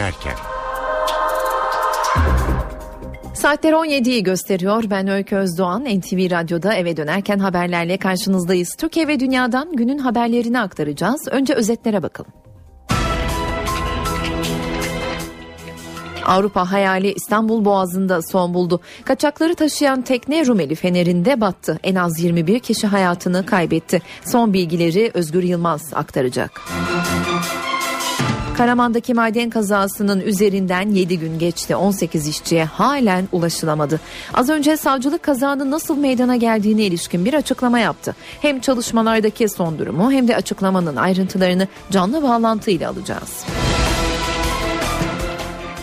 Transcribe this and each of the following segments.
dönerken. Saatler 17'yi gösteriyor. Ben Öykü Özdoğan. NTV Radyo'da eve dönerken haberlerle karşınızdayız. Türkiye ve dünyadan günün haberlerini aktaracağız. Önce özetlere bakalım. Avrupa hayali İstanbul Boğazı'nda son buldu. Kaçakları taşıyan tekne Rumeli Feneri'nde battı. En az 21 kişi hayatını kaybetti. Son bilgileri Özgür Yılmaz aktaracak. Karaman'daki maden kazasının üzerinden 7 gün geçti. 18 işçiye halen ulaşılamadı. Az önce savcılık kazanın nasıl meydana geldiğine ilişkin bir açıklama yaptı. Hem çalışmalardaki son durumu hem de açıklamanın ayrıntılarını canlı bağlantıyla alacağız.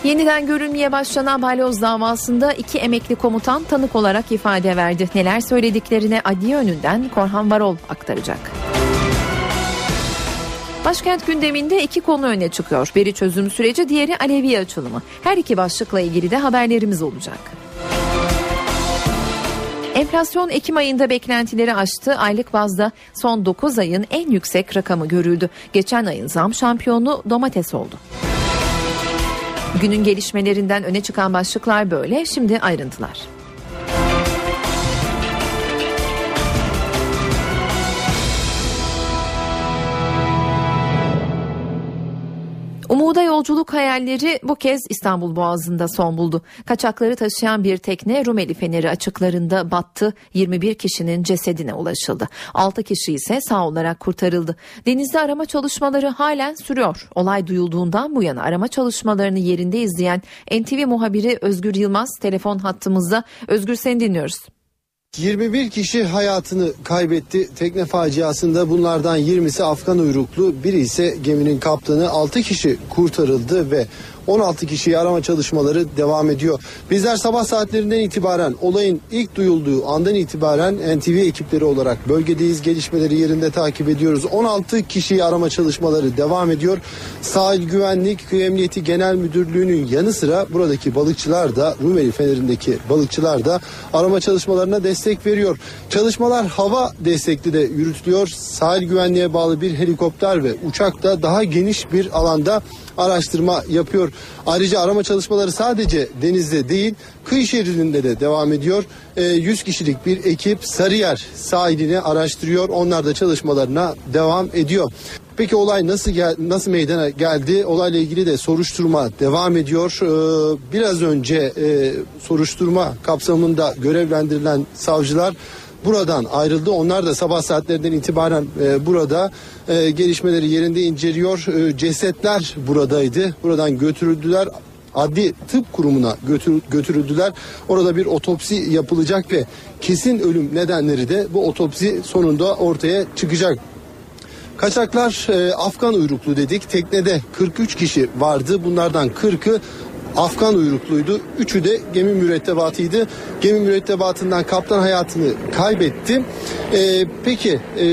Yeniden görülmeye başlanan balyoz davasında iki emekli komutan tanık olarak ifade verdi. Neler söylediklerine adliye önünden Korhan Varol aktaracak. Başkent gündeminde iki konu öne çıkıyor. Biri çözüm süreci, diğeri Alevi açılımı. Her iki başlıkla ilgili de haberlerimiz olacak. Enflasyon Ekim ayında beklentileri aştı. Aylık bazda son 9 ayın en yüksek rakamı görüldü. Geçen ayın zam şampiyonu domates oldu. Günün gelişmelerinden öne çıkan başlıklar böyle. Şimdi ayrıntılar. Umuda yolculuk hayalleri bu kez İstanbul Boğazı'nda son buldu. Kaçakları taşıyan bir tekne Rumeli Feneri açıklarında battı. 21 kişinin cesedine ulaşıldı. 6 kişi ise sağ olarak kurtarıldı. Denizde arama çalışmaları halen sürüyor. Olay duyulduğundan bu yana arama çalışmalarını yerinde izleyen NTV muhabiri Özgür Yılmaz telefon hattımızda. Özgür seni dinliyoruz. 21 kişi hayatını kaybetti. Tekne faciasında bunlardan 20'si Afgan uyruklu biri ise geminin kaptanı. 6 kişi kurtarıldı ve 16 kişiyi arama çalışmaları devam ediyor. Bizler sabah saatlerinden itibaren olayın ilk duyulduğu andan itibaren NTV ekipleri olarak bölgedeyiz. Gelişmeleri yerinde takip ediyoruz. 16 kişiyi arama çalışmaları devam ediyor. Sahil Güvenlik Kıyı Emniyeti Genel Müdürlüğü'nün yanı sıra buradaki balıkçılar da Rumeli Feneri'ndeki balıkçılar da arama çalışmalarına destek veriyor. Çalışmalar hava destekli de yürütülüyor. Sahil güvenliğe bağlı bir helikopter ve uçak da daha geniş bir alanda araştırma yapıyor. Ayrıca arama çalışmaları sadece denizde değil kıyı şeridinde de devam ediyor. E, 100 kişilik bir ekip Sarıyer sahilini araştırıyor. Onlar da çalışmalarına devam ediyor. Peki olay nasıl gel nasıl meydana geldi? Olayla ilgili de soruşturma devam ediyor. Ee, biraz önce e, soruşturma kapsamında görevlendirilen savcılar buradan ayrıldı. Onlar da sabah saatlerinden itibaren e, burada e, gelişmeleri yerinde inceliyor. E, cesetler buradaydı. Buradan götürüldüler. Adli tıp kurumuna götür, götürüldüler. Orada bir otopsi yapılacak ve kesin ölüm nedenleri de bu otopsi sonunda ortaya çıkacak. Kaçaklar e, Afgan uyruklu dedik. Teknede 43 kişi vardı. Bunlardan 40'ı Afgan uyrukluydu. Üçü de gemi mürettebatıydı. Gemi mürettebatından kaptan hayatını kaybetti. E, peki e,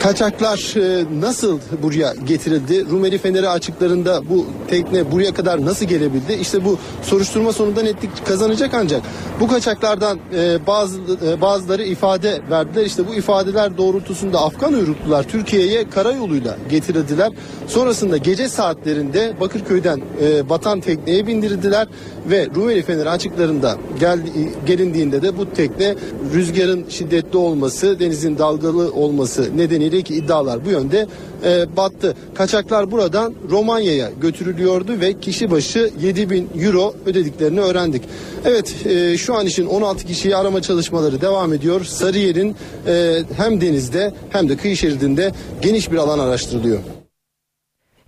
Kaçaklar e, nasıl buraya getirildi? Rumeli Feneri açıklarında bu tekne buraya kadar nasıl gelebildi? İşte bu soruşturma sonunda netlik kazanacak ancak bu kaçaklardan e, bazı e, bazıları ifade verdiler. İşte bu ifadeler doğrultusunda Afgan uyruklular Türkiye'ye karayoluyla getirildiler. Sonrasında gece saatlerinde Bakırköy'den batan tekneye bindirildiler ve Rumeli Feneri açıklarında gel, gelindiğinde de bu tekne rüzgarın şiddetli olması, denizin dalgalı olması nedeniyle ki iddialar bu yönde e, battı. Kaçaklar buradan Romanya'ya götürülüyordu ve kişi başı 7 bin euro ödediklerini öğrendik. Evet e, şu an için 16 kişiyi arama çalışmaları devam ediyor. Sarıyer'in e, hem denizde hem de kıyı şeridinde geniş bir alan araştırılıyor.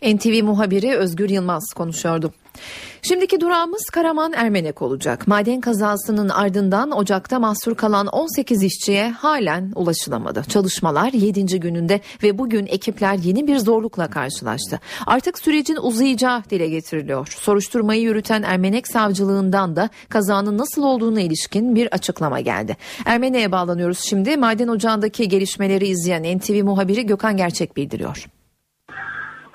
NTV muhabiri Özgür Yılmaz konuşuyordu. Şimdiki durağımız Karaman Ermenek olacak. Maden kazasının ardından Ocak'ta mahsur kalan 18 işçiye halen ulaşılamadı. Çalışmalar 7. gününde ve bugün ekipler yeni bir zorlukla karşılaştı. Artık sürecin uzayacağı dile getiriliyor. Soruşturmayı yürüten Ermenek savcılığından da kazanın nasıl olduğuna ilişkin bir açıklama geldi. Ermenek'e bağlanıyoruz şimdi. Maden ocağındaki gelişmeleri izleyen NTV muhabiri Gökhan Gerçek bildiriyor.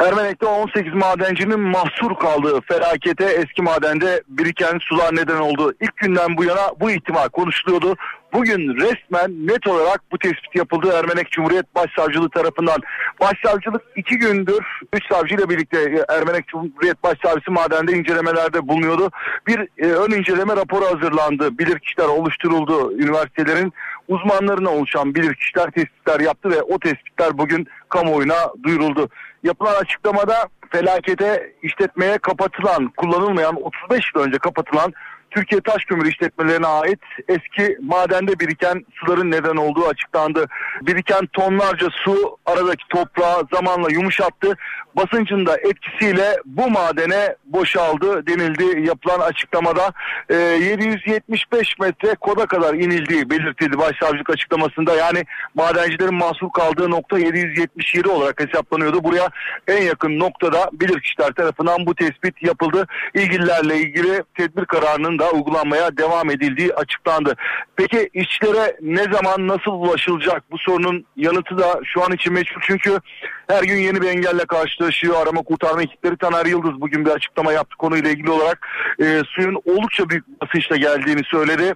Ermenek'te 18 madencinin mahsur kaldığı felakete eski madende biriken sular neden oldu. İlk günden bu yana bu ihtimal konuşuluyordu. bugün resmen net olarak bu tespit yapıldı Ermenek Cumhuriyet Başsavcılığı tarafından. Başsavcılık iki gündür üç savcıyla birlikte e, Ermenek Cumhuriyet Başsavcısı madende incelemelerde bulunuyordu. Bir e, ön inceleme raporu hazırlandı. Bilirkişiler oluşturuldu. Üniversitelerin uzmanlarına oluşan bilirkişiler tespitler yaptı ve o tespitler bugün kamuoyuna duyuruldu. Yapılan açıklamada felakete işletmeye kapatılan, kullanılmayan 35 yıl önce kapatılan Türkiye Taş Kömür işletmelerine ait eski madende biriken suların neden olduğu açıklandı. Biriken tonlarca su aradaki toprağı zamanla yumuşattı. Basıncın da etkisiyle bu madene boşaldı denildi yapılan açıklamada. E, 775 metre koda kadar inildiği belirtildi başsavcılık açıklamasında. Yani madencilerin mahsur kaldığı nokta 777 olarak hesaplanıyordu. Buraya en yakın noktada bilirkişiler tarafından bu tespit yapıldı. İlgililerle ilgili tedbir kararının da uygulanmaya devam edildiği açıklandı. Peki işçilere ne zaman nasıl ulaşılacak? Bu sorunun yanıtı da şu an için meçhul çünkü her gün yeni bir engelle karşılaşıyor. Arama kurtarma ekipleri Taner Yıldız bugün bir açıklama yaptı konuyla ilgili olarak. E, suyun oldukça büyük basınçla geldiğini söyledi.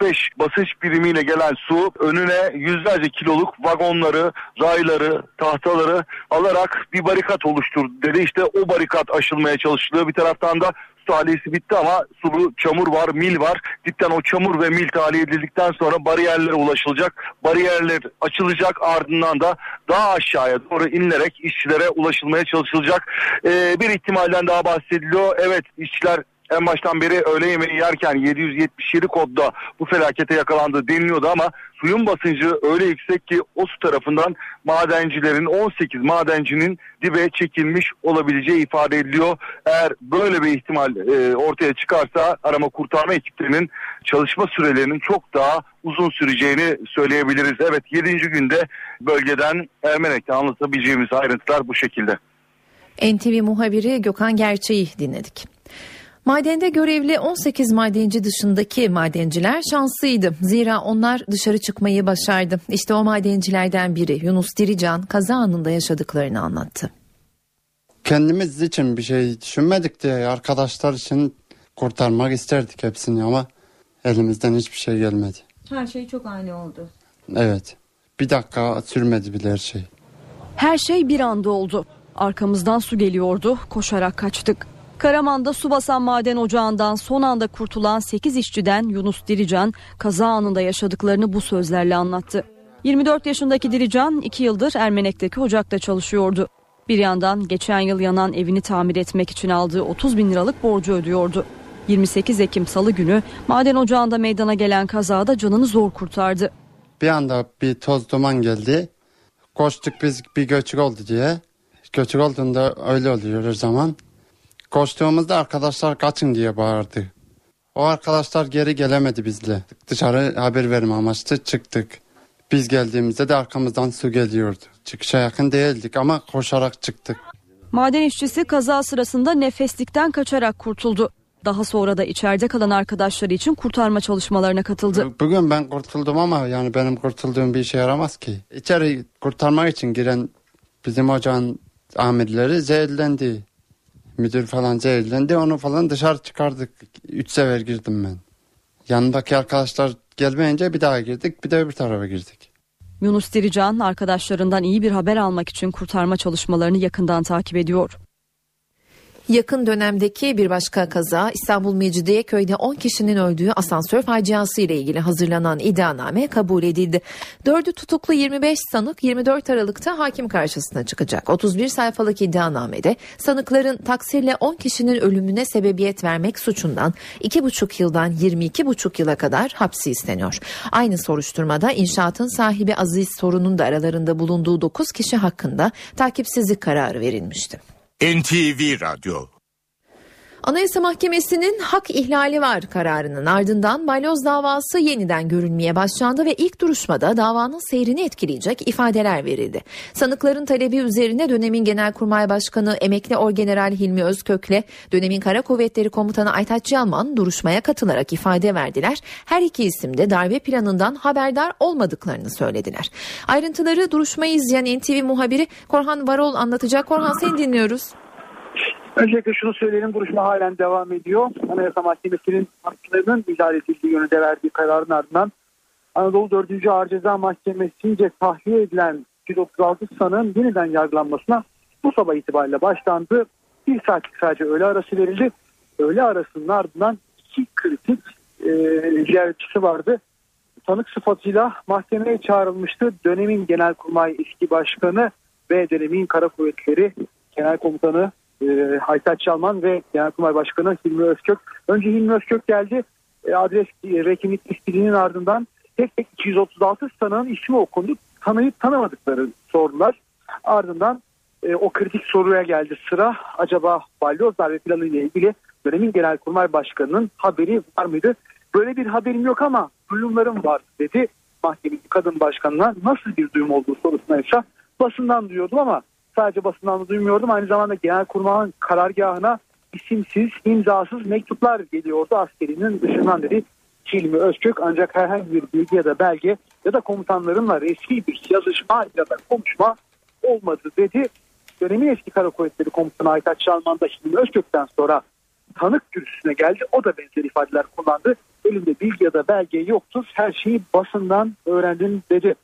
4-5 basınç birimiyle gelen su önüne yüzlerce kiloluk vagonları, rayları, tahtaları alarak bir barikat oluşturdu dedi. İşte o barikat aşılmaya çalışılıyor. Bir taraftan da tahliyesi bitti ama sulu çamur var, mil var. Dipten o çamur ve mil tahliye edildikten sonra bariyerlere ulaşılacak. Bariyerler açılacak ardından da daha aşağıya doğru inilerek işçilere ulaşılmaya çalışılacak. Ee, bir ihtimalden daha bahsediliyor. Evet işçiler en baştan beri öğle yemeği yerken 777 kodda bu felakete yakalandı deniliyordu ama suyun basıncı öyle yüksek ki o su tarafından madencilerin 18 madencinin dibe çekilmiş olabileceği ifade ediliyor. Eğer böyle bir ihtimal e, ortaya çıkarsa arama kurtarma ekiplerinin çalışma sürelerinin çok daha uzun süreceğini söyleyebiliriz. Evet 7. günde bölgeden Ermenek'te anlatabileceğimiz ayrıntılar bu şekilde. NTV muhabiri Gökhan Gerçeği dinledik. Madende görevli 18 madenci dışındaki madenciler şanslıydı. Zira onlar dışarı çıkmayı başardı. İşte o madencilerden biri Yunus Dirican kaza anında yaşadıklarını anlattı. Kendimiz için bir şey düşünmedik diye arkadaşlar için kurtarmak isterdik hepsini ama elimizden hiçbir şey gelmedi. Her şey çok ani oldu. Evet. Bir dakika sürmedi bile her şey. Her şey bir anda oldu. Arkamızdan su geliyordu. Koşarak kaçtık. Karaman'da su basan maden ocağından son anda kurtulan 8 işçiden Yunus Dirican kaza anında yaşadıklarını bu sözlerle anlattı. 24 yaşındaki Dirican 2 yıldır Ermenek'teki ocakta çalışıyordu. Bir yandan geçen yıl yanan evini tamir etmek için aldığı 30 bin liralık borcu ödüyordu. 28 Ekim Salı günü maden ocağında meydana gelen kazada canını zor kurtardı. Bir anda bir toz duman geldi. Koştuk biz bir göçük oldu diye. Göçük olduğunda öyle oluyor her zaman. Koştuğumuzda arkadaşlar kaçın diye bağırdı. O arkadaşlar geri gelemedi bizle. Dışarı haber verme amaçlı çıktık. Biz geldiğimizde de arkamızdan su geliyordu. Çıkışa yakın değildik ama koşarak çıktık. Maden işçisi kaza sırasında nefeslikten kaçarak kurtuldu. Daha sonra da içeride kalan arkadaşları için kurtarma çalışmalarına katıldı. Bugün ben kurtuldum ama yani benim kurtulduğum bir işe yaramaz ki. İçeri kurtarmak için giren bizim ocağın amirleri zehirlendi müdür falan zehirlendi onu falan dışarı çıkardık. Üç sefer girdim ben. Yanındaki arkadaşlar gelmeyince bir daha girdik bir de öbür tarafa girdik. Yunus Dirican arkadaşlarından iyi bir haber almak için kurtarma çalışmalarını yakından takip ediyor. Yakın dönemdeki bir başka kaza İstanbul Mecidiyeköy'de 10 kişinin öldüğü asansör faciası ile ilgili hazırlanan iddianame kabul edildi. Dördü tutuklu 25 sanık 24 Aralık'ta hakim karşısına çıkacak. 31 sayfalık iddianamede sanıkların taksirle 10 kişinin ölümüne sebebiyet vermek suçundan 2,5 yıldan 22,5 yıla kadar hapsi isteniyor. Aynı soruşturmada inşaatın sahibi Aziz Sorun'un da aralarında bulunduğu 9 kişi hakkında takipsizlik kararı verilmişti. NTV Radyo Anayasa Mahkemesi'nin hak ihlali var kararının ardından balyoz davası yeniden görülmeye başlandı ve ilk duruşmada davanın seyrini etkileyecek ifadeler verildi. Sanıkların talebi üzerine dönemin Genelkurmay Başkanı Emekli Orgeneral Hilmi Özkök'le dönemin Kara Kuvvetleri Komutanı Aytaç Yalman duruşmaya katılarak ifade verdiler. Her iki isim de darbe planından haberdar olmadıklarını söylediler. Ayrıntıları duruşmayı izleyen NTV muhabiri Korhan Varol anlatacak. Korhan seni dinliyoruz. Öncelikle şunu söyleyelim duruşma halen devam ediyor. Anayasa Mahkemesi'nin haklarının müdahale edildiği yönünde verdiği kararın ardından Anadolu 4. Ağır Ceza Mahkemesi'nce tahliye edilen 136 sanığın yeniden yargılanmasına bu sabah itibariyle başlandı. Bir saatlik sadece öğle arası verildi. Öğle arasının ardından iki kritik e, ziyaretçisi vardı. Tanık sıfatıyla mahkemeye çağrılmıştı. Dönemin Genelkurmay eski başkanı ve dönemin Kara Kuvvetleri Genel Komutanı e, Aytaç Çalman ve Genelkurmay Başkanı Hilmi Özkök. Önce Hilmi Özkök geldi. E, adres ve kimlik listeliğinin ardından tek tek 236 sanığın ismi okundu. Tanıyıp tanımadıkları sordular. Ardından e, o kritik soruya geldi sıra. Acaba balyoz darbe planı ile ilgili dönemin Genelkurmay Başkanı'nın haberi var mıydı? Böyle bir haberim yok ama duyumlarım var dedi. Mahkemenin kadın başkanına nasıl bir duyum olduğu sorusuna ise basından duyuyordum ama sadece basından da duymuyordum. Aynı zamanda Genelkurmay'ın karargahına isimsiz, imzasız mektuplar geliyordu askerinin dışından dedi. Hilmi Özkök ancak herhangi bir bilgi ya da belge ya da komutanlarınla resmi bir yazışma ya da konuşma olmadı dedi. Dönemin eski kara kuvvetleri komutanı Aytaç Çalman da Hilmi Özkök'ten sonra tanık kürsüsüne geldi. O da benzer ifadeler kullandı. Elimde bilgi ya da belge yoktur. Her şeyi basından öğrendim dedi.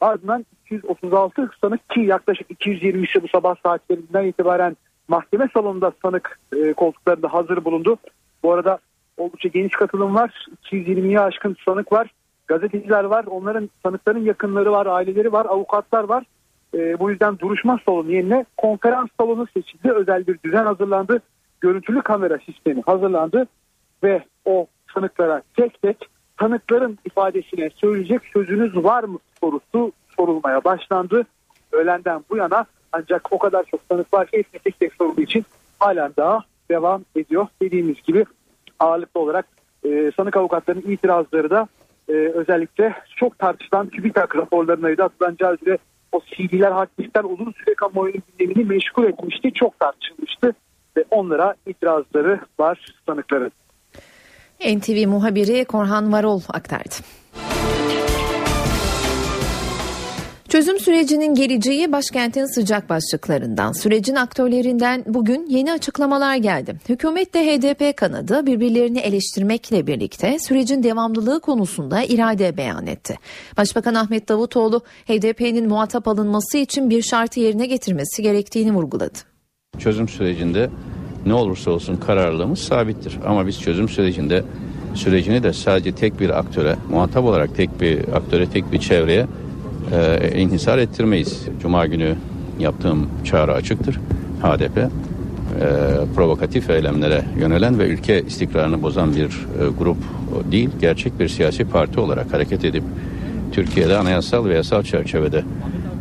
Ardından 236 sanık ki yaklaşık 220'si bu sabah saatlerinden itibaren mahkeme salonunda sanık e, koltuklarında hazır bulundu. Bu arada oldukça geniş katılım var. 220'ye aşkın sanık var. Gazeteciler var. Onların sanıkların yakınları var, aileleri var, avukatlar var. E, bu yüzden duruşma salonu yerine konferans salonu seçildi. Özel bir düzen hazırlandı. Görüntülü kamera sistemi hazırlandı ve o sanıklara tek tek tanıkların ifadesine söyleyecek sözünüz var mı sorusu sorulmaya başlandı. Öğlenden bu yana ancak o kadar çok tanık var ki hepsi tek tek sorulduğu için halen daha devam ediyor. Dediğimiz gibi ağırlıklı olarak e, sanık avukatlarının itirazları da e, özellikle çok tartışılan TÜBİTAK raporlarına da atılacağı üzere o CD'ler, diskler uzun süre kamuoyunun gündemini meşgul etmişti. Çok tartışılmıştı ve onlara itirazları var sanıkların. NTV muhabiri Korhan Varol aktardı. Çözüm sürecinin geleceği başkentin sıcak başlıklarından. Sürecin aktörlerinden bugün yeni açıklamalar geldi. Hükümetle HDP kanadı birbirlerini eleştirmekle birlikte sürecin devamlılığı konusunda irade beyan etti. Başbakan Ahmet Davutoğlu HDP'nin muhatap alınması için bir şartı yerine getirmesi gerektiğini vurguladı. Çözüm sürecinde ne olursa olsun kararlılığımız sabittir. Ama biz çözüm sürecinde sürecini de sadece tek bir aktöre, muhatap olarak tek bir aktöre, tek bir çevreye e, inhisar ettirmeyiz. Cuma günü yaptığım çağrı açıktır. HDP e, provokatif eylemlere yönelen ve ülke istikrarını bozan bir e, grup değil, gerçek bir siyasi parti olarak hareket edip Türkiye'de anayasal ve yasal çerçevede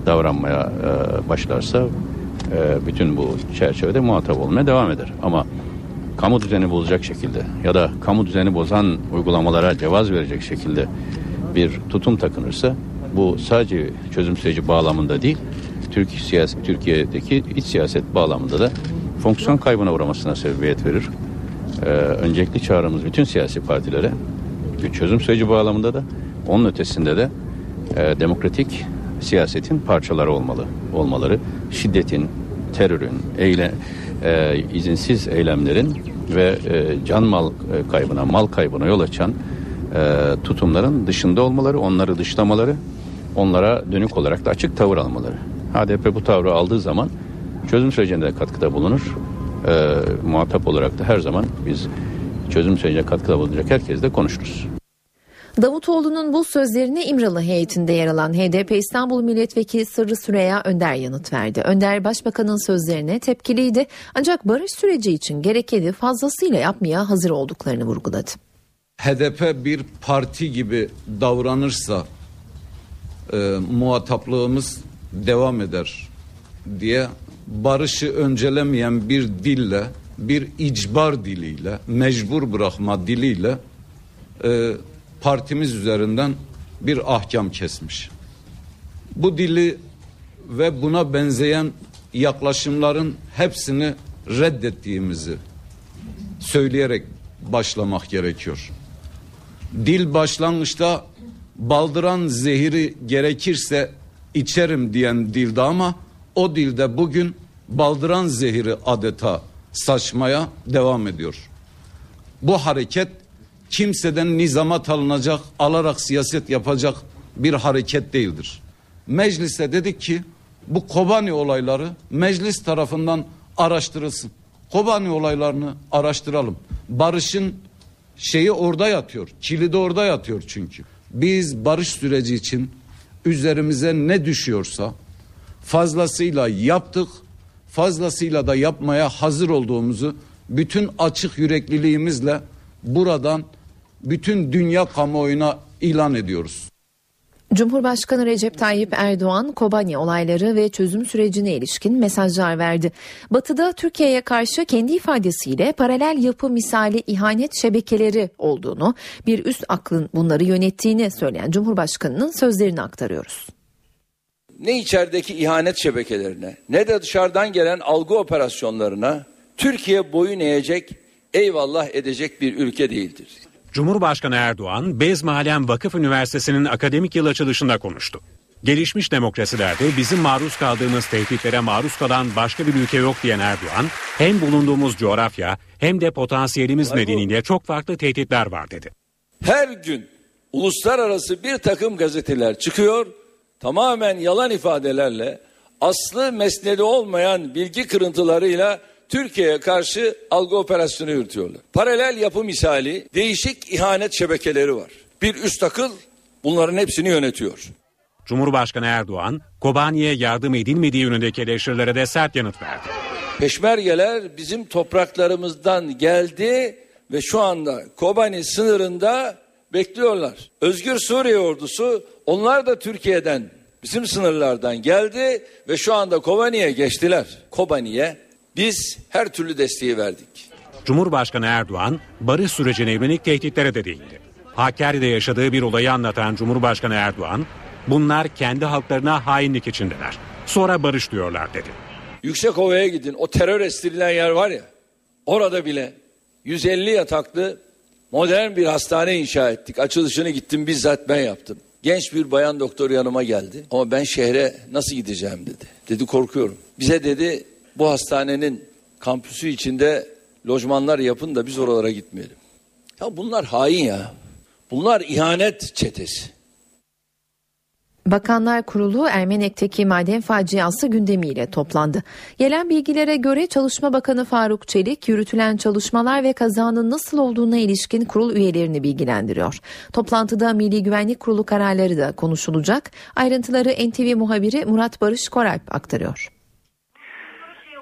davranmaya e, başlarsa e, bütün bu çerçevede muhatap olmaya devam eder. Ama kamu düzeni bozacak şekilde ya da kamu düzeni bozan uygulamalara cevaz verecek şekilde bir tutum takınırsa bu sadece çözüm süreci bağlamında değil, Türk siyaset, Türkiye'deki iç siyaset bağlamında da fonksiyon kaybına uğramasına sebebiyet verir. Ee, öncelikli çağrımız bütün siyasi partilere bir çözüm süreci bağlamında da onun ötesinde de e, demokratik siyasetin parçaları olmalı olmaları şiddetin terörün eyle, e, izinsiz eylemlerin ve e, can mal kaybına mal kaybına yol açan e, tutumların dışında olmaları onları dışlamaları onlara dönük olarak da açık tavır almaları. HDP bu tavrı aldığı zaman çözüm sürecinde katkıda bulunur. E, muhatap olarak da her zaman biz çözüm sürecine katkıda bulunacak herkesle konuşuruz. Davutoğlu'nun bu sözlerine İmralı heyetinde yer alan HDP İstanbul Milletvekili Sırrı Süreya Önder yanıt verdi. Önder Başbakan'ın sözlerine tepkiliydi ancak barış süreci için gerekeni fazlasıyla yapmaya hazır olduklarını vurguladı. HDP bir parti gibi davranırsa e, muhataplığımız devam eder diye barışı öncelemeyen bir dille, bir icbar diliyle, mecbur bırakma diliyle e, partimiz üzerinden bir ahkam kesmiş. Bu dili ve buna benzeyen yaklaşımların hepsini reddettiğimizi söyleyerek başlamak gerekiyor. Dil başlangıçta baldıran zehiri gerekirse içerim diyen dilde ama o dilde bugün baldıran zehiri adeta saçmaya devam ediyor. Bu hareket kimseden nizamat alınacak, alarak siyaset yapacak bir hareket değildir. Mecliste dedik ki bu Kobani olayları meclis tarafından araştırılsın. Kobani olaylarını araştıralım. Barış'ın şeyi orada yatıyor. Kilidi orada yatıyor çünkü. Biz barış süreci için üzerimize ne düşüyorsa fazlasıyla yaptık. Fazlasıyla da yapmaya hazır olduğumuzu bütün açık yürekliliğimizle buradan bütün dünya kamuoyuna ilan ediyoruz. Cumhurbaşkanı Recep Tayyip Erdoğan, Kobani olayları ve çözüm sürecine ilişkin mesajlar verdi. Batı'da Türkiye'ye karşı kendi ifadesiyle paralel yapı misali ihanet şebekeleri olduğunu, bir üst aklın bunları yönettiğini söyleyen Cumhurbaşkanı'nın sözlerini aktarıyoruz. Ne içerideki ihanet şebekelerine ne de dışarıdan gelen algı operasyonlarına Türkiye boyun eğecek, eyvallah edecek bir ülke değildir. Cumhurbaşkanı Erdoğan, Bezmialem Vakıf Üniversitesi'nin akademik yıl açılışında konuştu. Gelişmiş demokrasilerde bizim maruz kaldığımız tehditlere maruz kalan başka bir ülke yok diyen Erdoğan, hem bulunduğumuz coğrafya hem de potansiyelimiz nedeniyle çok farklı tehditler var dedi. Her gün uluslararası bir takım gazeteler çıkıyor, tamamen yalan ifadelerle, aslı mesnedi olmayan bilgi kırıntılarıyla Türkiye'ye karşı algı operasyonu yürütüyorlar. Paralel yapı misali değişik ihanet şebekeleri var. Bir üst akıl bunların hepsini yönetiyor. Cumhurbaşkanı Erdoğan, Kobani'ye yardım edilmediği yönündeki eleştirilere de sert yanıt verdi. Peşmergeler bizim topraklarımızdan geldi ve şu anda Kobani sınırında bekliyorlar. Özgür Suriye ordusu onlar da Türkiye'den bizim sınırlardan geldi ve şu anda Kobani'ye geçtiler. Kobani'ye biz her türlü desteği verdik. Cumhurbaşkanı Erdoğan, barış sürecine yönelik tehditlere de değindi. Hakkari'de yaşadığı bir olayı anlatan Cumhurbaşkanı Erdoğan, bunlar kendi halklarına hainlik içindeler. Sonra barış diyorlar dedi. Yüksekova'ya gidin. O terör estirilen yer var ya. Orada bile 150 yataklı modern bir hastane inşa ettik. Açılışını gittim bizzat ben yaptım. Genç bir bayan doktor yanıma geldi. Ama ben şehre nasıl gideceğim dedi. Dedi korkuyorum. Bize dedi bu hastanenin kampüsü içinde lojmanlar yapın da biz oralara gitmeyelim. Ya bunlar hain ya. Bunlar ihanet çetesi. Bakanlar Kurulu Ermenek'teki maden faciası gündemiyle toplandı. Gelen bilgilere göre Çalışma Bakanı Faruk Çelik yürütülen çalışmalar ve kazanın nasıl olduğuna ilişkin kurul üyelerini bilgilendiriyor. Toplantıda Milli Güvenlik Kurulu kararları da konuşulacak. Ayrıntıları NTV muhabiri Murat Barış Koralp aktarıyor.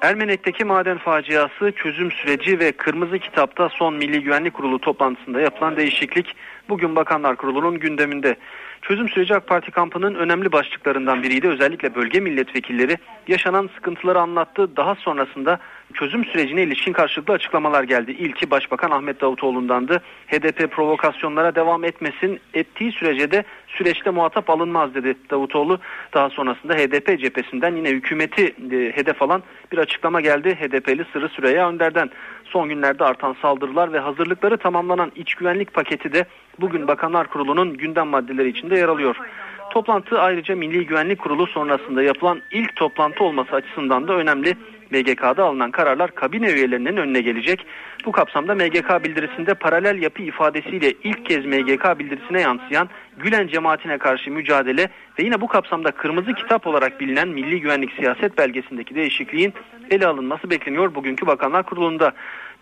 Ermenek'teki maden faciası, çözüm süreci ve Kırmızı Kitap'ta son Milli Güvenlik Kurulu toplantısında yapılan değişiklik bugün Bakanlar Kurulu'nun gündeminde. Çözüm süreci AK Parti kampının önemli başlıklarından biriydi. Özellikle bölge milletvekilleri yaşanan sıkıntıları anlattı. Daha sonrasında çözüm sürecine ilişkin karşılıklı açıklamalar geldi. İlki Başbakan Ahmet Davutoğlu'ndandı. HDP provokasyonlara devam etmesin, ettiği sürece de süreçte muhatap alınmaz dedi Davutoğlu. Daha sonrasında HDP cephesinden yine hükümeti e, hedef alan bir açıklama geldi. HDP'li Sırrı Süreyya Önder'den son günlerde artan saldırılar ve hazırlıkları tamamlanan iç güvenlik paketi de bugün Bakanlar Kurulu'nun gündem maddeleri içinde yer alıyor. Toplantı ayrıca Milli Güvenlik Kurulu sonrasında yapılan ilk toplantı olması açısından da önemli. MGK'da alınan kararlar kabine üyelerinin önüne gelecek. Bu kapsamda MGK bildirisinde paralel yapı ifadesiyle ilk kez MGK bildirisine yansıyan Gülen cemaatine karşı mücadele ve yine bu kapsamda kırmızı kitap olarak bilinen Milli Güvenlik Siyaset Belgesi'ndeki değişikliğin ele alınması bekleniyor bugünkü Bakanlar Kurulu'nda.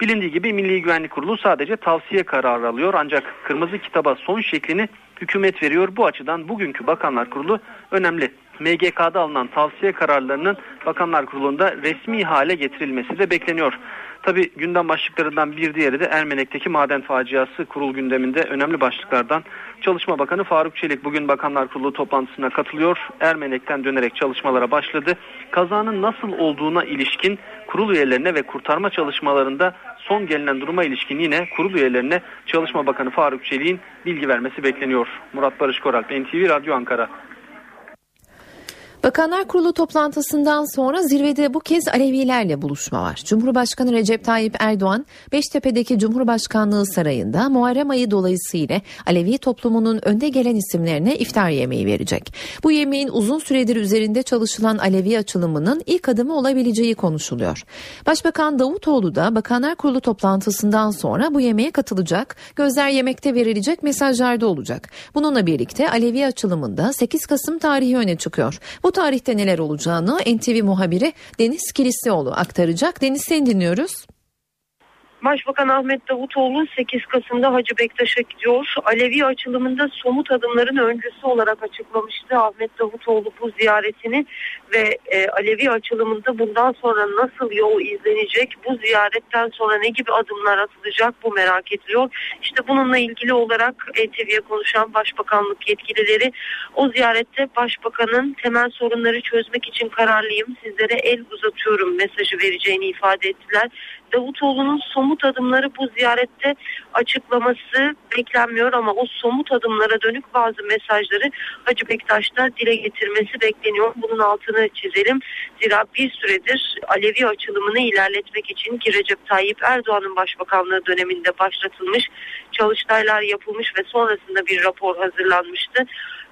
Bilindiği gibi Milli Güvenlik Kurulu sadece tavsiye kararı alıyor ancak kırmızı kitaba son şeklini hükümet veriyor. Bu açıdan bugünkü Bakanlar Kurulu önemli. MGK'da alınan tavsiye kararlarının Bakanlar Kurulu'nda resmi hale getirilmesi de bekleniyor. Tabi gündem başlıklarından bir diğeri de Ermenek'teki maden faciası kurul gündeminde önemli başlıklardan. Çalışma Bakanı Faruk Çelik bugün Bakanlar Kurulu toplantısına katılıyor. Ermenek'ten dönerek çalışmalara başladı. Kazanın nasıl olduğuna ilişkin kurul üyelerine ve kurtarma çalışmalarında son gelinen duruma ilişkin yine kurul üyelerine Çalışma Bakanı Faruk Çelik'in bilgi vermesi bekleniyor. Murat Barış Koral, NTV Radyo Ankara. Bakanlar Kurulu toplantısından sonra zirvede bu kez Alevilerle buluşma var. Cumhurbaşkanı Recep Tayyip Erdoğan Beştepe'deki Cumhurbaşkanlığı Sarayı'nda Muharrem ayı dolayısıyla Alevi toplumunun önde gelen isimlerine iftar yemeği verecek. Bu yemeğin uzun süredir üzerinde çalışılan Alevi açılımının ilk adımı olabileceği konuşuluyor. Başbakan Davutoğlu da Bakanlar Kurulu toplantısından sonra bu yemeğe katılacak. Gözler yemekte verilecek mesajlarda olacak. Bununla birlikte Alevi açılımında 8 Kasım tarihi öne çıkıyor. Bu tarihte neler olacağını NTV muhabiri Deniz Kilislioğlu aktaracak. Deniz seni dinliyoruz. Başbakan Ahmet Davutoğlu 8 Kasım'da Hacı Bektaş'a gidiyor. Alevi açılımında somut adımların öncüsü olarak açıklamıştı Ahmet Davutoğlu bu ziyaretini ve e, Alevi açılımında bundan sonra nasıl yol izlenecek, bu ziyaretten sonra ne gibi adımlar atılacak bu merak ediliyor. İşte bununla ilgili olarak NTV'ye konuşan Başbakanlık yetkilileri o ziyarette Başbakanın temel sorunları çözmek için kararlıyım, sizlere el uzatıyorum mesajı vereceğini ifade ettiler. Davutoğlu'nun somut adımları bu ziyarette açıklaması beklenmiyor ama o somut adımlara dönük bazı mesajları Hacı Bektaş'ta dile getirmesi bekleniyor. Bunun altını çizelim. Zira bir süredir Alevi açılımını ilerletmek için ki Recep Tayyip Erdoğan'ın başbakanlığı döneminde başlatılmış çalıştaylar yapılmış ve sonrasında bir rapor hazırlanmıştı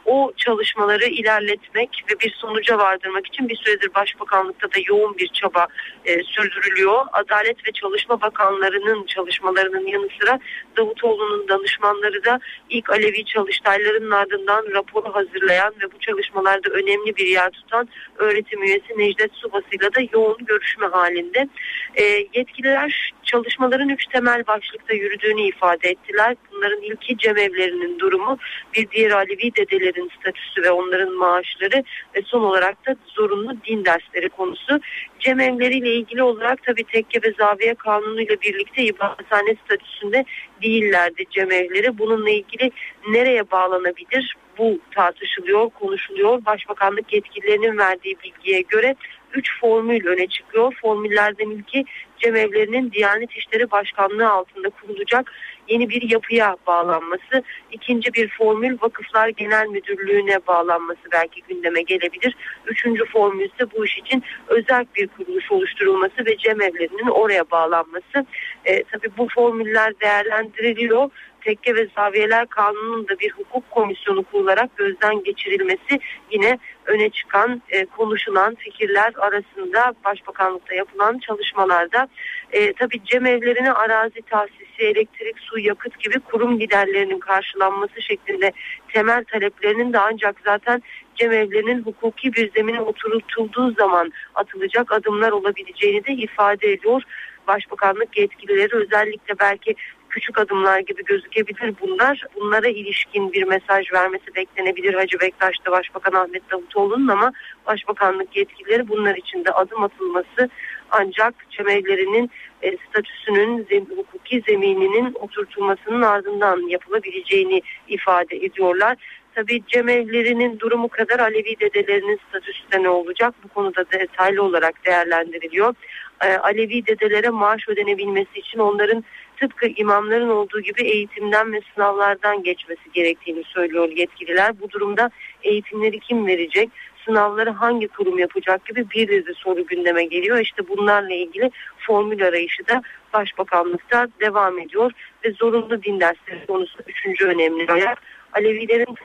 o çalışmaları ilerletmek ve bir sonuca vardırmak için bir süredir Başbakanlıkta da yoğun bir çaba e, sürdürülüyor. Adalet ve Çalışma Bakanlarının çalışmalarının yanı sıra Davutoğlu'nun danışmanları da ilk Alevi çalıştaylarının ardından raporu hazırlayan ve bu çalışmalarda önemli bir yer tutan öğretim üyesi Necdet Subası'yla da yoğun görüşme halinde. E, yetkililer çalışmaların üç temel başlıkta yürüdüğünü ifade ettiler. Bunların ilki cemevlerinin durumu, bir diğer Alevi dedelerin statüsü ve onların maaşları ve son olarak da zorunlu din dersleri konusu. Cemevleriyle ilgili olarak tabii tekke ve zaviye kanunuyla birlikte ibadethane statüsünde değillerdi cemevleri. Bununla ilgili nereye bağlanabilir? Bu tartışılıyor, konuşuluyor. Başbakanlık yetkililerinin verdiği bilgiye göre 3 formül öne çıkıyor. Formüllerden ilki cemevlerinin Diyanet İşleri Başkanlığı altında kurulacak yeni bir yapıya bağlanması. İkinci bir formül Vakıflar Genel Müdürlüğü'ne bağlanması belki gündeme gelebilir. Üçüncü formül ise bu iş için özel bir kuruluş oluşturulması ve cemevlerinin oraya bağlanması. E, tabii bu formüller değerlendiriliyor tekke ve zaviyeler kanununun da bir hukuk komisyonu kurularak gözden geçirilmesi yine öne çıkan e, konuşulan fikirler arasında başbakanlıkta yapılan çalışmalarda e, tabi cemevlerine arazi tahsisi, elektrik, su, yakıt gibi kurum liderlerinin karşılanması şeklinde temel taleplerinin de ancak zaten cemevlerinin hukuki bir zemine oturtulduğu zaman atılacak adımlar olabileceğini de ifade ediyor. Başbakanlık yetkilileri özellikle belki küçük adımlar gibi gözükebilir bunlar. Bunlara ilişkin bir mesaj vermesi beklenebilir Hacı Bektaş'ta Başbakan Ahmet Davutoğlu'nun ama Başbakanlık yetkilileri bunlar için de adım atılması ancak cemevlerinin e, statüsünün zem, hukuki zemininin oturtulmasının ardından yapılabileceğini ifade ediyorlar. Tabi cemevlerinin durumu kadar Alevi dedelerinin statüsü de ne olacak bu konuda detaylı olarak değerlendiriliyor. E, Alevi dedelere maaş ödenebilmesi için onların tıpkı imamların olduğu gibi eğitimden ve sınavlardan geçmesi gerektiğini söylüyor yetkililer. Bu durumda eğitimleri kim verecek? Sınavları hangi kurum yapacak gibi bir dizi soru gündeme geliyor. İşte bunlarla ilgili formül arayışı da Başbakanlıkta devam ediyor ve zorunlu din dersleri konusu üçüncü önemli ayak. Alevilerin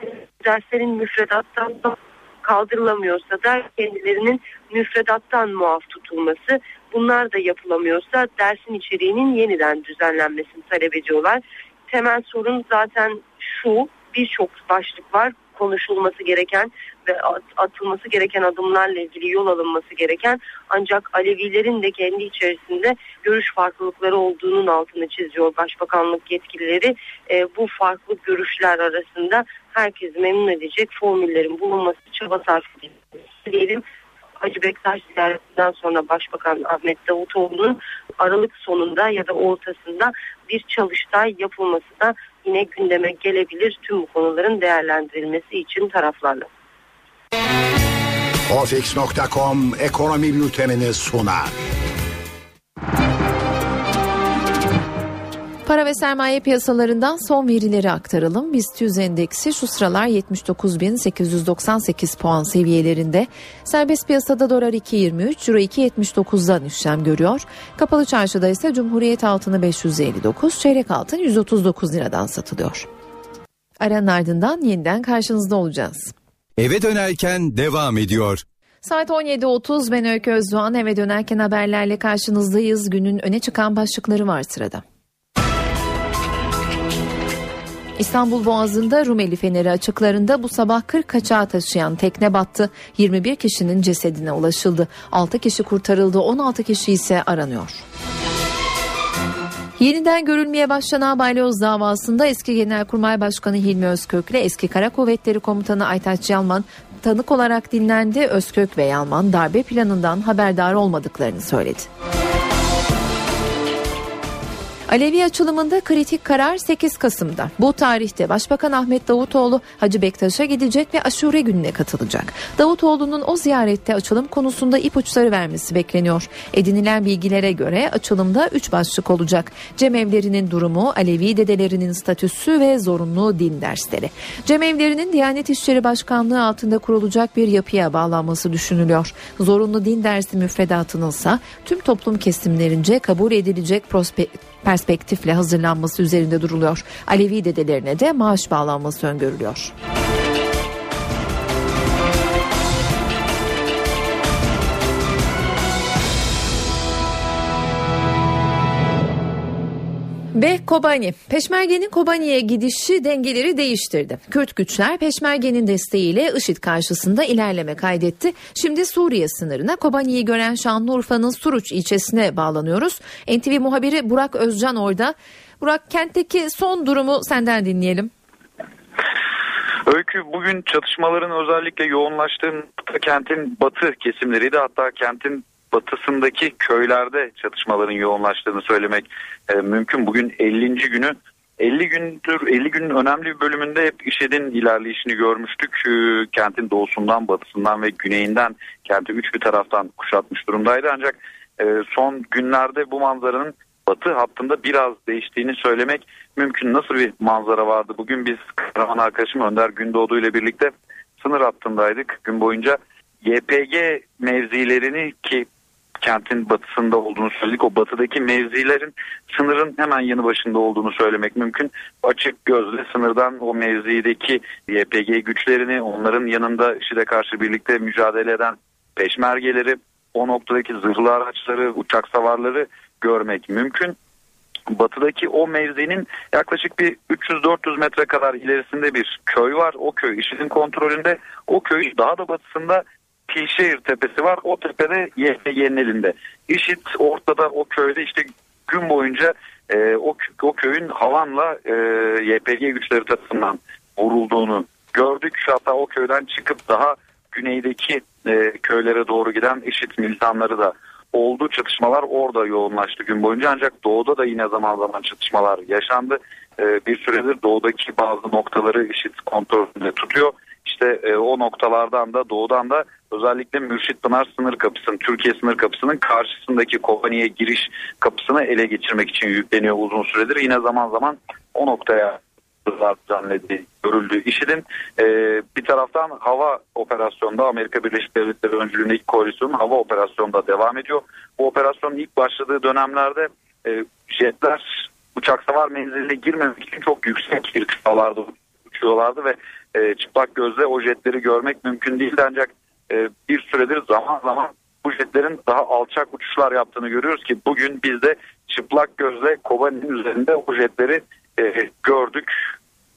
derslerin müfredattan kaldırılamıyorsa da kendilerinin müfredattan muaf tutulması bunlar da yapılamıyorsa dersin içeriğinin yeniden düzenlenmesini talep ediyorlar. Temel sorun zaten şu birçok başlık var konuşulması gereken ve atılması gereken adımlarla ilgili yol alınması gereken ancak Alevilerin de kendi içerisinde görüş farklılıkları olduğunun altını çiziyor Başbakanlık yetkilileri. E, bu farklı görüşler arasında herkes memnun edecek formüllerin bulunması çaba sarf edilir. Hacı Bektaş ziyaretinden sonra Başbakan Ahmet Davutoğlu'nun Aralık sonunda ya da ortasında bir çalıştay yapılması da yine gündeme gelebilir tüm bu konuların değerlendirilmesi için taraflarla. Ofix.com ekonomi bültenini sunar. Para ve sermaye piyasalarından son verileri aktaralım. BIST 100 endeksi şu sıralar 79.898 puan seviyelerinde. Serbest piyasada dolar 2.23, euro 2.79'dan işlem görüyor. Kapalı çarşıda ise Cumhuriyet altını 559, çeyrek altın 139 liradan satılıyor. Aranın ardından yeniden karşınızda olacağız. Eve dönerken devam ediyor. Saat 17.30 ben Öykü Özdoğan eve dönerken haberlerle karşınızdayız. Günün öne çıkan başlıkları var sırada. İstanbul Boğazı'nda Rumeli Feneri açıklarında bu sabah 40 kaçağı taşıyan tekne battı. 21 kişinin cesedine ulaşıldı. 6 kişi kurtarıldı, 16 kişi ise aranıyor. Yeniden görülmeye başlanan balyoz davasında eski Genelkurmay Başkanı Hilmi Özkök ile eski Kara Kuvvetleri Komutanı Aytaç Yalman tanık olarak dinlendi. Özkök ve Yalman darbe planından haberdar olmadıklarını söyledi. Alevi açılımında kritik karar 8 Kasım'da. Bu tarihte Başbakan Ahmet Davutoğlu Hacı Bektaş'a gidecek ve aşure gününe katılacak. Davutoğlu'nun o ziyarette açılım konusunda ipuçları vermesi bekleniyor. Edinilen bilgilere göre açılımda 3 başlık olacak. Cemevlerinin durumu, Alevi dedelerinin statüsü ve zorunlu din dersleri. Cemevlerinin Diyanet İşleri Başkanlığı altında kurulacak bir yapıya bağlanması düşünülüyor. Zorunlu din dersi müfredatının ise tüm toplum kesimlerince kabul edilecek prospe- perspektifle hazırlanması üzerinde duruluyor. Alevi dedelerine de maaş bağlanması öngörülüyor. Ve Kobani. Peşmerge'nin Kobani'ye gidişi dengeleri değiştirdi. Kürt güçler Peşmerge'nin desteğiyle IŞİD karşısında ilerleme kaydetti. Şimdi Suriye sınırına Kobani'yi gören Şanlıurfa'nın Suruç ilçesine bağlanıyoruz. NTV muhabiri Burak Özcan orada. Burak kentteki son durumu senden dinleyelim. Öykü bugün çatışmaların özellikle yoğunlaştığı kentin batı kesimleriydi. Hatta kentin batısındaki köylerde çatışmaların yoğunlaştığını söylemek e, mümkün. Bugün 50. günü 50 gündür 50 günün önemli bir bölümünde hep IŞİD'in ilerleyişini görmüştük. Kentin doğusundan, batısından ve güneyinden kenti üç bir taraftan kuşatmış durumdaydı. Ancak e, son günlerde bu manzaranın batı hattında biraz değiştiğini söylemek mümkün. Nasıl bir manzara vardı? Bugün biz kahraman arkadaşım Önder Gündoğdu ile birlikte sınır hattındaydık. Gün boyunca YPG mevzilerini ki kentin batısında olduğunu söyledik. O batıdaki mevzilerin sınırın hemen yanı başında olduğunu söylemek mümkün. Açık gözle sınırdan o mevzideki YPG güçlerini onların yanında IŞİD'e karşı birlikte mücadele eden peşmergeleri o noktadaki zırhlı araçları, uçak savarları görmek mümkün. Batıdaki o mevzinin yaklaşık bir 300-400 metre kadar ilerisinde bir köy var. O köy IŞİD'in kontrolünde. O köy daha da batısında Pilşehir tepesi var. O tepede YPG'nin elinde. İşit ortada o köyde işte gün boyunca e, o, o köyün havanla e, YPG güçleri tarafından vurulduğunu gördük. Hatta o köyden çıkıp daha güneydeki e, köylere doğru giden IŞİD militanları da oldu. Çatışmalar orada yoğunlaştı gün boyunca ancak doğuda da yine zaman zaman çatışmalar yaşandı. E, bir süredir doğudaki bazı noktaları IŞİD kontrolünde tutuyor. İşte e, o noktalardan da doğudan da özellikle Mürşit Pınar sınır kapısının, Türkiye sınır kapısının karşısındaki Kobani'ye giriş kapısını ele geçirmek için yükleniyor uzun süredir. Yine zaman zaman o noktaya düzenlediği görüldü. IŞİD'in e, bir taraftan hava operasyonda Amerika Birleşik Devletleri öncülüğündeki koalisyonun hava operasyonda devam ediyor. Bu operasyonun ilk başladığı dönemlerde e, jetler uçak savar menziline girmemek için çok yüksek irtifalarda uçuyorlardı ve e, çıplak gözle o jetleri görmek mümkün değildi ancak e, bir süredir zaman zaman bu jetlerin daha alçak uçuşlar yaptığını görüyoruz ki bugün biz de çıplak gözle Kobani'nin üzerinde o jetleri e, gördük.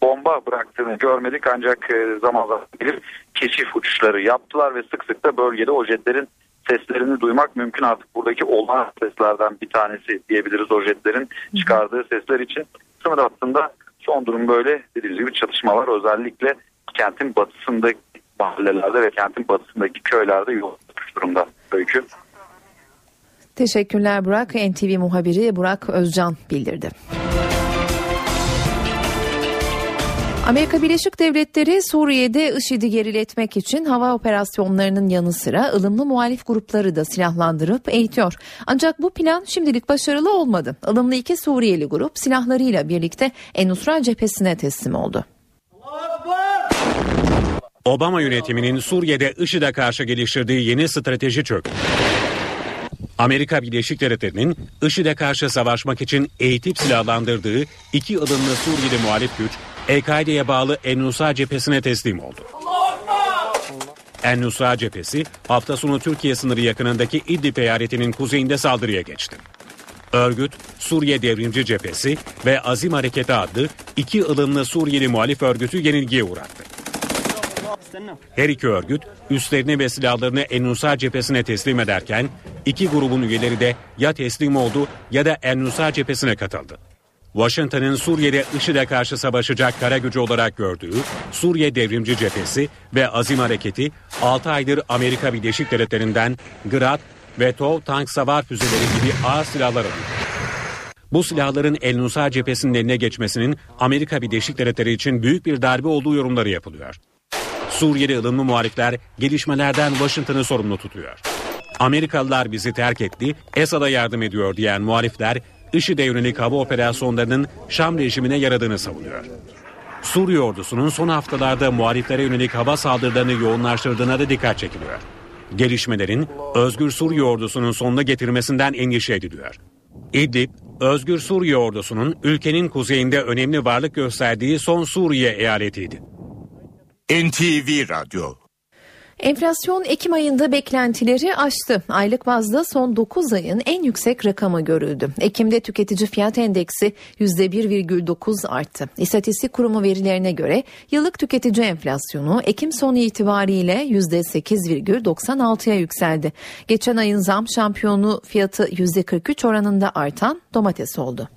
Bomba bıraktığını görmedik ancak e, zaman zaman bir keşif uçuşları yaptılar ve sık sık da bölgede o jetlerin seslerini duymak mümkün artık buradaki olağan seslerden bir tanesi diyebiliriz o jetlerin çıkardığı sesler için. Sınır hattında son durum böyle dediğimiz gibi çatışmalar özellikle kentin batısındaki mahallelerde ve kentin batısındaki köylerde yoğun durumda öykü. Teşekkürler Burak. NTV muhabiri Burak Özcan bildirdi. Amerika Birleşik Devletleri Suriye'de IŞİD'i geriletmek için hava operasyonlarının yanı sıra ılımlı muhalif grupları da silahlandırıp eğitiyor. Ancak bu plan şimdilik başarılı olmadı. Ilımlı iki Suriyeli grup silahlarıyla birlikte En-Nusra cephesine teslim oldu. Obama yönetiminin Suriye'de IŞİD'e karşı geliştirdiği yeni strateji çöktü. Amerika Birleşik Devletleri'nin IŞİD'e karşı savaşmak için eğitip silahlandırdığı iki ılımlı Suriyeli muhalif güç El-Kaide'ye bağlı En-Nusra cephesine teslim oldu. En-Nusra cephesi hafta sonu Türkiye sınırı yakınındaki İdlib eyaletinin kuzeyinde saldırıya geçti. Örgüt, Suriye Devrimci Cephesi ve Azim Hareketi adlı iki ılımlı Suriyeli muhalif örgütü yenilgiye uğrattı. Her iki örgüt üslerini ve silahlarını En-Nusra cephesine teslim ederken iki grubun üyeleri de ya teslim oldu ya da En-Nusra cephesine katıldı. Washington'ın Suriye'de IŞİD'e karşı savaşacak kara gücü olarak gördüğü Suriye Devrimci Cephesi ve Azim Hareketi 6 aydır Amerika Birleşik Devletleri'nden Grad ve TOW tank savar füzeleri gibi ağır silahlar alıyor. Bu silahların El Nusra cephesinin eline geçmesinin Amerika Birleşik Devletleri için büyük bir darbe olduğu yorumları yapılıyor. Suriyeli ılımlı muhalifler gelişmelerden Washington'ı sorumlu tutuyor. Amerikalılar bizi terk etti, Esad'a yardım ediyor diyen muhalifler IŞİD'e yönelik hava operasyonlarının Şam rejimine yaradığını savunuyor. Suriye ordusunun son haftalarda muhaliflere yönelik hava saldırılarını yoğunlaştırdığına da dikkat çekiliyor. Gelişmelerin Özgür Suriye ordusunun sonuna getirmesinden endişe ediliyor. İdlib, Özgür Suriye ordusunun ülkenin kuzeyinde önemli varlık gösterdiği son Suriye eyaletiydi. NTV Radyo Enflasyon Ekim ayında beklentileri aştı. Aylık bazda son 9 ayın en yüksek rakamı görüldü. Ekim'de tüketici fiyat endeksi %1,9 arttı. İstatistik Kurumu verilerine göre yıllık tüketici enflasyonu Ekim sonu itibariyle %8,96'ya yükseldi. Geçen ayın zam şampiyonu fiyatı %43 oranında artan domates oldu.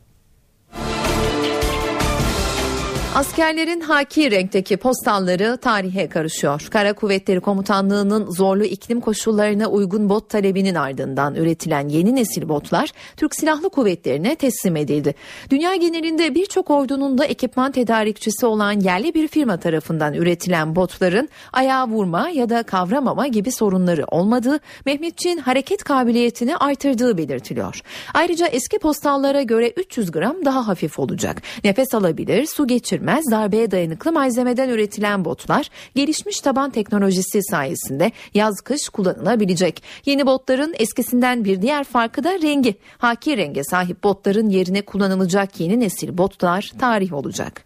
Askerlerin haki renkteki postalları tarihe karışıyor. Kara Kuvvetleri Komutanlığı'nın zorlu iklim koşullarına uygun bot talebinin ardından üretilen yeni nesil botlar Türk Silahlı Kuvvetleri'ne teslim edildi. Dünya genelinde birçok ordunun da ekipman tedarikçisi olan yerli bir firma tarafından üretilen botların ayağa vurma ya da kavramama gibi sorunları olmadığı, Mehmetçiğin hareket kabiliyetini artırdığı belirtiliyor. Ayrıca eski postallara göre 300 gram daha hafif olacak. Nefes alabilir, su geçirmez, darbeye dayanıklı malzemeden üretilen botlar gelişmiş taban teknolojisi sayesinde yaz kış kullanılabilecek. Yeni botların eskisinden bir diğer farkı da rengi. Haki renge sahip botların yerine kullanılacak yeni nesil botlar tarih olacak.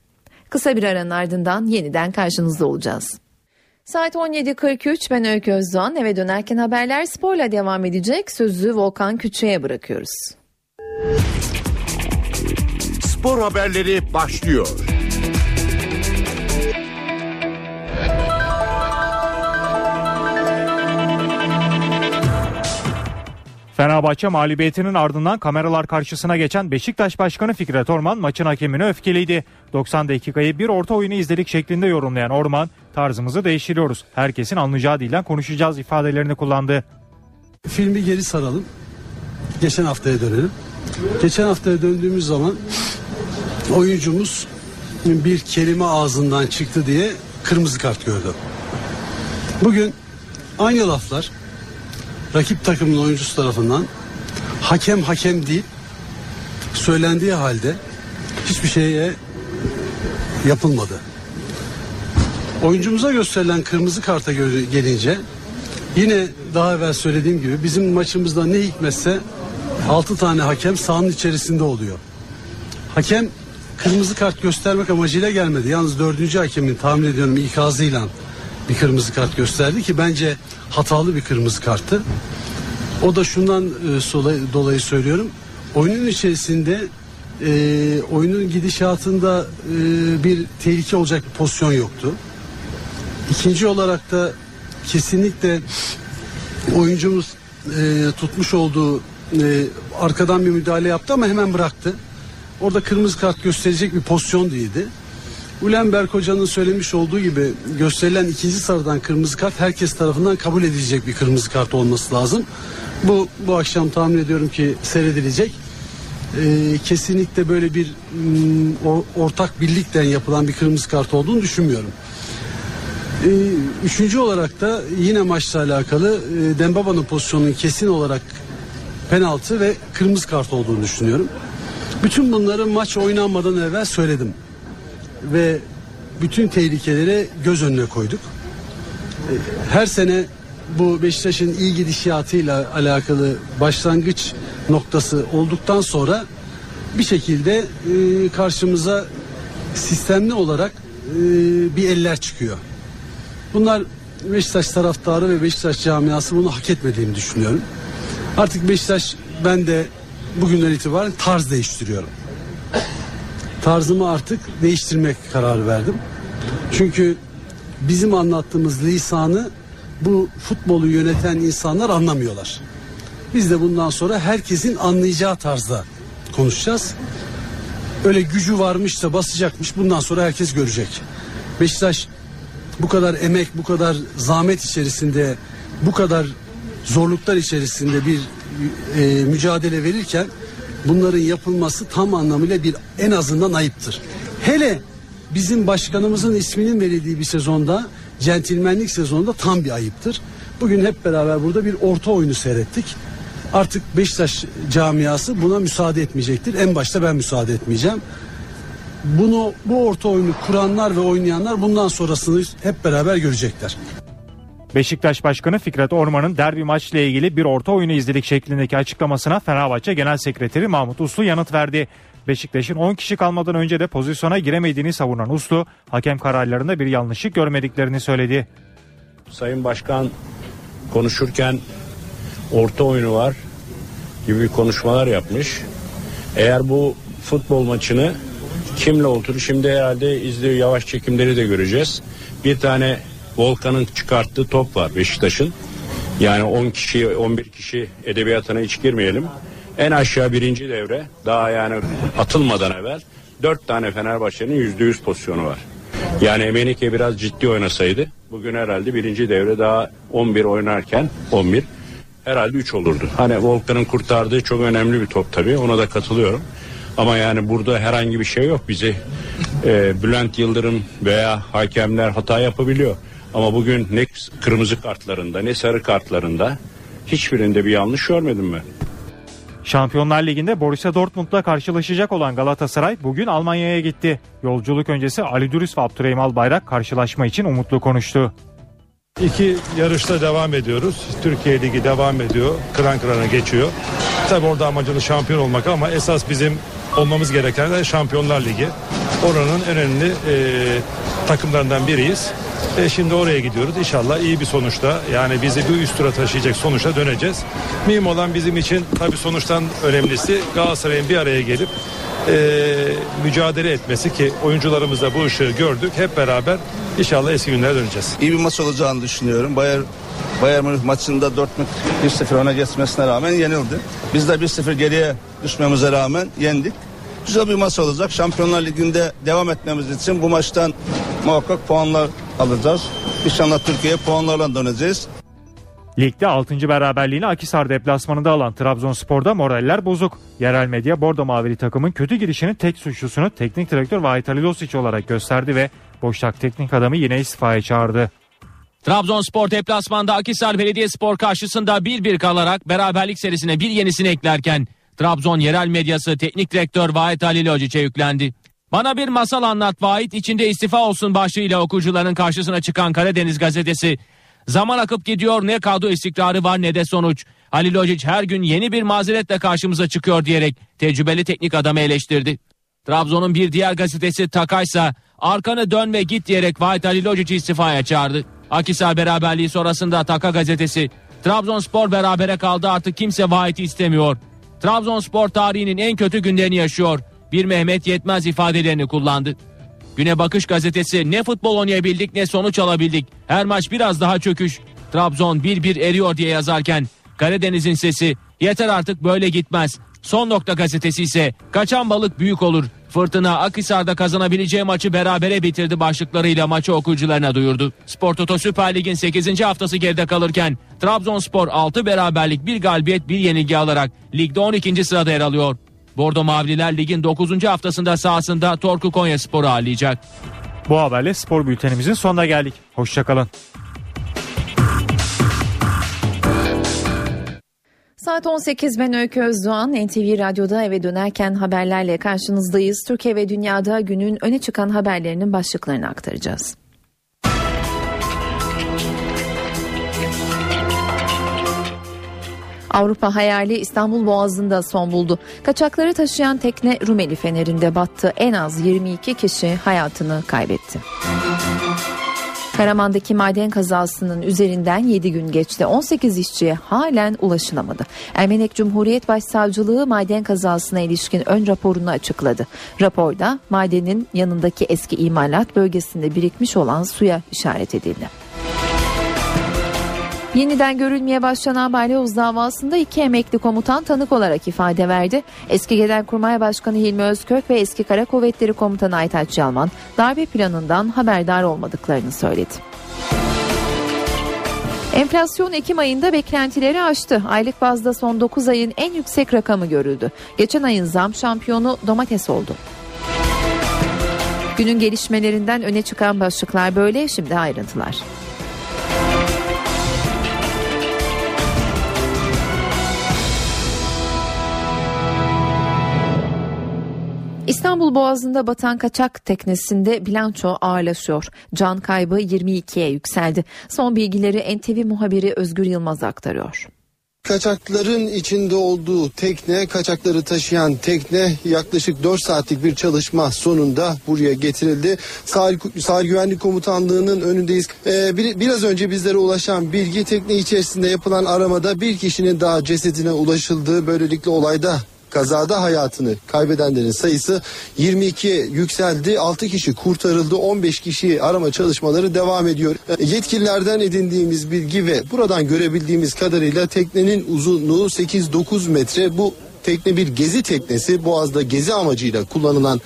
Kısa bir aranın ardından yeniden karşınızda olacağız. Saat 17.43 ben Öykü Özdoğan eve dönerken haberler sporla devam edecek. Sözü Volkan Küçük'e bırakıyoruz. Spor haberleri başlıyor. Fenerbahçe mağlubiyetinin ardından kameralar karşısına geçen Beşiktaş Başkanı Fikret Orman maçın hakemine öfkeliydi. 90 dakikayı bir orta oyunu izledik şeklinde yorumlayan Orman tarzımızı değiştiriyoruz. Herkesin anlayacağı dilden konuşacağız ifadelerini kullandı. Filmi geri saralım. Geçen haftaya dönelim. Geçen haftaya döndüğümüz zaman oyuncumuz bir kelime ağzından çıktı diye kırmızı kart gördü. Bugün aynı laflar rakip takımın oyuncusu tarafından hakem hakem değil söylendiği halde hiçbir şeye yapılmadı. Oyuncumuza gösterilen kırmızı karta gelince yine daha evvel söylediğim gibi bizim maçımızda ne hikmetse 6 tane hakem sahanın içerisinde oluyor. Hakem kırmızı kart göstermek amacıyla gelmedi. Yalnız dördüncü hakemin tahmin ediyorum ikazıyla bir kırmızı kart gösterdi ki bence hatalı bir kırmızı karttı. O da şundan e, dolayı söylüyorum. Oyunun içerisinde e, oyunun gidişatında e, bir tehlike olacak bir pozisyon yoktu. İkinci olarak da kesinlikle oyuncumuz e, tutmuş olduğu e, arkadan bir müdahale yaptı ama hemen bıraktı. Orada kırmızı kart gösterecek bir pozisyon değildi. Ulenberg Hoca'nın söylemiş olduğu gibi gösterilen ikinci sarıdan kırmızı kart herkes tarafından kabul edilecek bir kırmızı kart olması lazım. Bu bu akşam tahmin ediyorum ki seyredilecek. e, kesinlikle böyle bir mm, o- ortak birlikten yapılan bir kırmızı kart olduğunu düşünmüyorum. E, üçüncü olarak da yine maçla alakalı e, Dembaba'nın pozisyonunun kesin olarak penaltı ve kırmızı kart olduğunu düşünüyorum. Bütün bunları maç oynanmadan evvel söyledim. Ve bütün tehlikeleri göz önüne koyduk. E, Her sene bu Beşiktaş'ın iyi gidişatıyla alakalı başlangıç noktası olduktan sonra bir şekilde e, karşımıza sistemli olarak e, bir eller çıkıyor. Bunlar Beşiktaş taraftarı ve Beşiktaş camiası bunu hak etmediğini düşünüyorum. Artık Beşiktaş ben de bugünden itibaren tarz değiştiriyorum. Tarzımı artık değiştirmek kararı verdim. Çünkü bizim anlattığımız lisanı bu futbolu yöneten insanlar anlamıyorlar. Biz de bundan sonra herkesin anlayacağı tarzda konuşacağız. Öyle gücü varmış da basacakmış bundan sonra herkes görecek. Beşiktaş bu kadar emek, bu kadar zahmet içerisinde, bu kadar zorluklar içerisinde bir e, mücadele verirken bunların yapılması tam anlamıyla bir en azından ayıptır. Hele bizim başkanımızın isminin verildiği bir sezonda, centilmenlik sezonunda tam bir ayıptır. Bugün hep beraber burada bir orta oyunu seyrettik. Artık Beşiktaş camiası buna müsaade etmeyecektir. En başta ben müsaade etmeyeceğim. Bunu bu orta oyunu kuranlar ve oynayanlar bundan sonrasını hep beraber görecekler. Beşiktaş Başkanı Fikret Orman'ın derbi maçla ilgili bir orta oyunu izledik şeklindeki açıklamasına Fenerbahçe Genel Sekreteri Mahmut Uslu yanıt verdi. Beşiktaş'ın 10 kişi kalmadan önce de pozisyona giremediğini savunan Uslu, hakem kararlarında bir yanlışlık görmediklerini söyledi. Sayın Başkan konuşurken orta oyunu var gibi konuşmalar yapmış. Eğer bu futbol maçını kimle oturur şimdi herhalde izliyor yavaş çekimleri de göreceğiz. Bir tane Volkan'ın çıkarttığı top var Beşiktaş'ın. Yani 10 kişi 11 kişi edebiyatına hiç girmeyelim. En aşağı birinci devre daha yani atılmadan evvel 4 tane Fenerbahçe'nin %100 pozisyonu var. Yani Emenike biraz ciddi oynasaydı bugün herhalde birinci devre daha 11 oynarken 11 herhalde 3 olurdu. Hani Volkan'ın kurtardığı çok önemli bir top tabii ona da katılıyorum. Ama yani burada herhangi bir şey yok. Bizi e, Bülent Yıldırım veya hakemler hata yapabiliyor. Ama bugün ne kırmızı kartlarında ne sarı kartlarında hiçbirinde bir yanlış görmedim ben. Şampiyonlar Ligi'nde Borussia Dortmund'la karşılaşacak olan Galatasaray bugün Almanya'ya gitti. Yolculuk öncesi Ali Dürüst ve Abdurrahim Albayrak karşılaşma için umutlu konuştu. İki yarışta devam ediyoruz. Türkiye Ligi devam ediyor. Kıran kırana geçiyor. Tabi orada amacımız şampiyon olmak ama esas bizim olmamız gereken de Şampiyonlar Ligi. Oranın önemli e, takımlarından biriyiz. E, şimdi oraya gidiyoruz. İnşallah iyi bir sonuçta yani bizi bir üst tura taşıyacak sonuçta döneceğiz. Mühim olan bizim için tabi sonuçtan önemlisi Galatasaray'ın bir araya gelip e, mücadele etmesi ki oyuncularımız da bu ışığı gördük. Hep beraber inşallah eski günlere döneceğiz. İyi bir maç olacağını düşünüyorum. Bayern Bayern Münih maçında Dortmund 1-0 öne geçmesine rağmen yenildi. Biz de 1-0 geriye düşmemize rağmen yendik. Güzel bir maç olacak. Şampiyonlar Ligi'nde devam etmemiz için bu maçtan muhakkak puanlar alacağız. İnşallah Türkiye'ye puanlarla döneceğiz. Ligde 6. beraberliğini Akisar deplasmanında alan Trabzonspor'da moraller bozuk. Yerel medya Bordo Mavili takımın kötü girişinin tek suçlusunu teknik direktör Vahit Halilosic olarak gösterdi ve Boşnak teknik adamı yine istifaya çağırdı. Trabzonspor deplasmanda Akhisar Belediyespor karşısında 1-1 kalarak beraberlik serisine bir yenisini eklerken Trabzon yerel medyası teknik direktör Vahit Halil Hocic'e yüklendi. Bana bir masal anlat Vahit içinde istifa olsun başlığıyla okuyucuların karşısına çıkan Karadeniz gazetesi. Zaman akıp gidiyor ne kadro istikrarı var ne de sonuç. Halil Hocic her gün yeni bir mazeretle karşımıza çıkıyor diyerek tecrübeli teknik adamı eleştirdi. Trabzon'un bir diğer gazetesi Takaysa arkanı dön ve git diyerek Vahit Halil Hocic'i istifaya çağırdı. Akisar beraberliği sonrasında Taka gazetesi Trabzonspor berabere kaldı artık kimse Vahit'i istemiyor. Trabzonspor tarihinin en kötü günlerini yaşıyor. Bir Mehmet yetmez ifadelerini kullandı. Güne Bakış gazetesi ne futbol oynayabildik ne sonuç alabildik. Her maç biraz daha çöküş. Trabzon 1-1 eriyor diye yazarken Karadeniz'in sesi yeter artık böyle gitmez. Son nokta gazetesi ise kaçan balık büyük olur. Fırtına Akhisar'da kazanabileceği maçı berabere bitirdi başlıklarıyla maçı okuyucularına duyurdu. Spor Toto Süper Lig'in 8. haftası geride kalırken Trabzonspor 6 beraberlik bir galibiyet bir yenilgi alarak ligde 12. sırada yer alıyor. Bordo Mavililer ligin 9. haftasında sahasında Torku Konya Sporu ağırlayacak. Bu haberle spor bültenimizin sonuna geldik. Hoşçakalın. Saat 18 ben Öykü Özdoğan. NTV Radyo'da eve dönerken haberlerle karşınızdayız. Türkiye ve dünyada günün öne çıkan haberlerinin başlıklarını aktaracağız. Avrupa hayali İstanbul Boğazı'nda son buldu. Kaçakları taşıyan tekne Rumeli Feneri'nde battı. En az 22 kişi hayatını kaybetti. Karaman'daki maden kazasının üzerinden 7 gün geçti. 18 işçiye halen ulaşılamadı. Ermenek Cumhuriyet Başsavcılığı maden kazasına ilişkin ön raporunu açıkladı. Raporda madenin yanındaki eski imalat bölgesinde birikmiş olan suya işaret edildi. Yeniden görülmeye başlanan balyoz davasında iki emekli komutan tanık olarak ifade verdi. Eski Genelkurmay Başkanı Hilmi Özkök ve eski Kara Kuvvetleri Komutanı Aytaç Yalman darbe planından haberdar olmadıklarını söyledi. Enflasyon Ekim ayında beklentileri aştı. Aylık bazda son 9 ayın en yüksek rakamı görüldü. Geçen ayın zam şampiyonu domates oldu. Günün gelişmelerinden öne çıkan başlıklar böyle şimdi ayrıntılar. İstanbul Boğazı'nda batan kaçak teknesinde bilanço ağırlaşıyor. Can kaybı 22'ye yükseldi. Son bilgileri NTV muhabiri Özgür Yılmaz aktarıyor. Kaçakların içinde olduğu tekne, kaçakları taşıyan tekne yaklaşık 4 saatlik bir çalışma sonunda buraya getirildi. Sahil, Sahil Güvenlik Komutanlığı'nın önündeyiz. Ee, bir, biraz önce bizlere ulaşan bilgi tekne içerisinde yapılan aramada bir kişinin daha cesedine ulaşıldığı böylelikle olayda Kazada hayatını kaybedenlerin sayısı 22'ye yükseldi. 6 kişi kurtarıldı. 15 kişi arama çalışmaları devam ediyor. Yetkililerden edindiğimiz bilgi ve buradan görebildiğimiz kadarıyla teknenin uzunluğu 8-9 metre. Bu tekne bir gezi teknesi. Boğaz'da gezi amacıyla kullanılan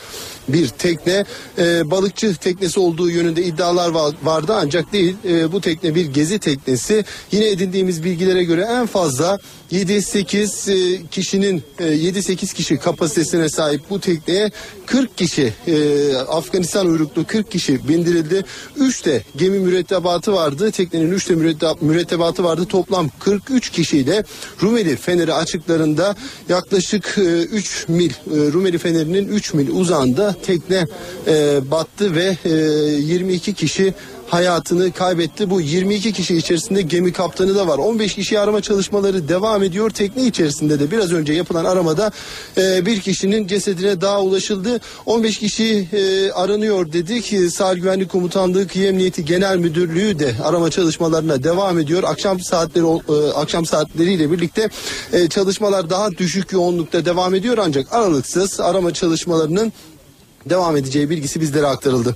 bir tekne. E, balıkçı teknesi olduğu yönünde iddialar vardı ancak değil. E, bu tekne bir gezi teknesi. Yine edindiğimiz bilgilere göre en fazla 7-8 e, kişinin e, 7-8 kişi kapasitesine sahip bu tekneye 40 kişi e, Afganistan uyruklu 40 kişi bindirildi. 3 de gemi mürettebatı vardı. Teknenin 3 de mürettebatı vardı. Toplam 43 kişiyle Rumeli Feneri açıklarında yaklaşık e, 3 mil e, Rumeli Feneri'nin 3 mil uzağında tekne e, battı ve e, 22 kişi hayatını kaybetti. Bu 22 kişi içerisinde gemi kaptanı da var. 15 kişi arama çalışmaları devam ediyor. Tekne içerisinde de biraz önce yapılan aramada e, bir kişinin cesedine daha ulaşıldı. 15 kişi e, aranıyor dedik. Sahil Güvenlik Komutanlığı Kıyı Emniyeti Genel Müdürlüğü de arama çalışmalarına devam ediyor. Akşam saatleri e, akşam saatleriyle birlikte e, çalışmalar daha düşük yoğunlukta devam ediyor ancak aralıksız arama çalışmalarının devam edeceği bilgisi bizlere aktarıldı.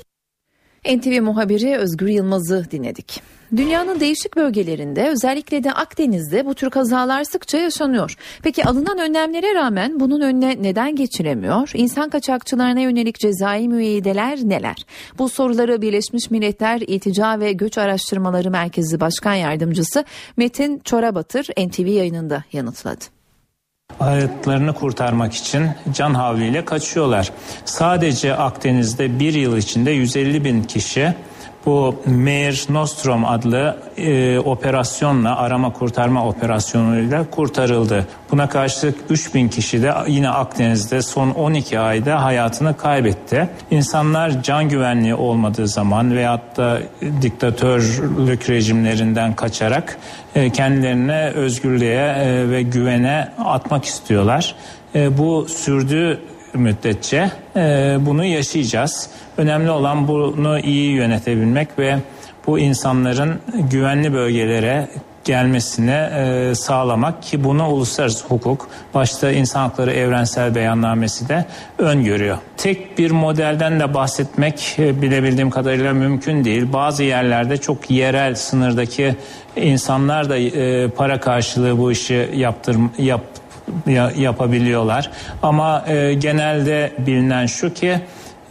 NTV muhabiri Özgür Yılmaz'ı dinledik. Dünyanın değişik bölgelerinde özellikle de Akdeniz'de bu tür kazalar sıkça yaşanıyor. Peki alınan önlemlere rağmen bunun önüne neden geçilemiyor? İnsan kaçakçılarına yönelik cezai müeyyideler neler? Bu soruları Birleşmiş Milletler İltica ve Göç Araştırmaları Merkezi Başkan Yardımcısı Metin Çorabatır NTV yayınında yanıtladı hayatlarını kurtarmak için can havliyle kaçıyorlar. Sadece Akdeniz'de bir yıl içinde 150 bin kişi bu Mare Nostrum adlı e, operasyonla arama kurtarma operasyonuyla kurtarıldı. Buna karşılık 3000 kişi de yine Akdeniz'de son 12 ayda hayatını kaybetti. İnsanlar can güvenliği olmadığı zaman veyahut da diktatörlük rejimlerinden kaçarak e, kendilerine özgürlüğe e, ve güvene atmak istiyorlar. E, bu sürdüğü müddetçe e, bunu yaşayacağız. Önemli olan bunu iyi yönetebilmek ve bu insanların güvenli bölgelere gelmesini e, sağlamak ki bunu uluslararası hukuk başta insan hakları evrensel beyannamesi de öngörüyor. Tek bir modelden de bahsetmek e, bilebildiğim kadarıyla mümkün değil. Bazı yerlerde çok yerel sınırdaki insanlar da e, para karşılığı bu işi yaptır yap yapabiliyorlar. Ama e, genelde bilinen şu ki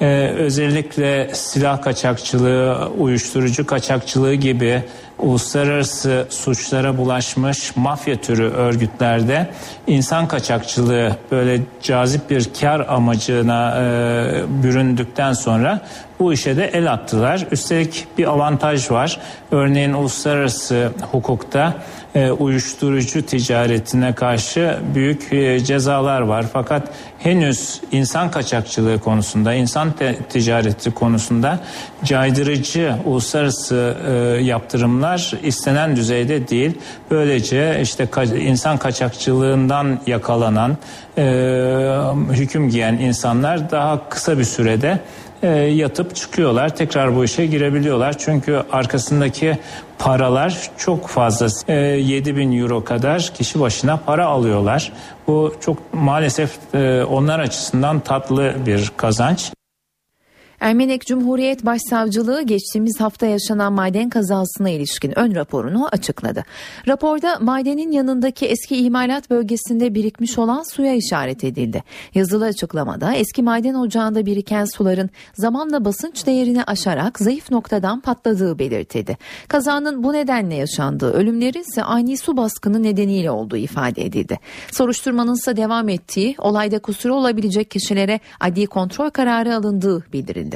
e, özellikle silah kaçakçılığı, uyuşturucu kaçakçılığı gibi uluslararası suçlara bulaşmış mafya türü örgütlerde insan kaçakçılığı böyle cazip bir kar amacına e, büründükten sonra bu işe de el attılar. Üstelik bir avantaj var. Örneğin uluslararası hukukta e, uyuşturucu ticaretine karşı büyük e, cezalar var. Fakat henüz insan kaçakçılığı konusunda, insan ticareti konusunda caydırıcı uluslararası e, yaptırımlar istenen düzeyde değil. Böylece işte insan kaçakçılığından yakalanan, hüküm giyen insanlar daha kısa bir sürede e, yatıp çıkıyorlar. Tekrar bu işe girebiliyorlar. Çünkü arkasındaki paralar çok fazla. E, 7 bin euro kadar kişi başına para alıyorlar. Bu çok maalesef e, onlar açısından tatlı bir kazanç. Ermenek Cumhuriyet Başsavcılığı geçtiğimiz hafta yaşanan maden kazasına ilişkin ön raporunu açıkladı. Raporda madenin yanındaki eski imalat bölgesinde birikmiş olan suya işaret edildi. Yazılı açıklamada eski maden ocağında biriken suların zamanla basınç değerini aşarak zayıf noktadan patladığı belirtildi. Kazanın bu nedenle yaşandığı, ölümleri ise ani su baskını nedeniyle olduğu ifade edildi. Soruşturmanın ise devam ettiği, olayda kusuru olabilecek kişilere adli kontrol kararı alındığı bildirildi.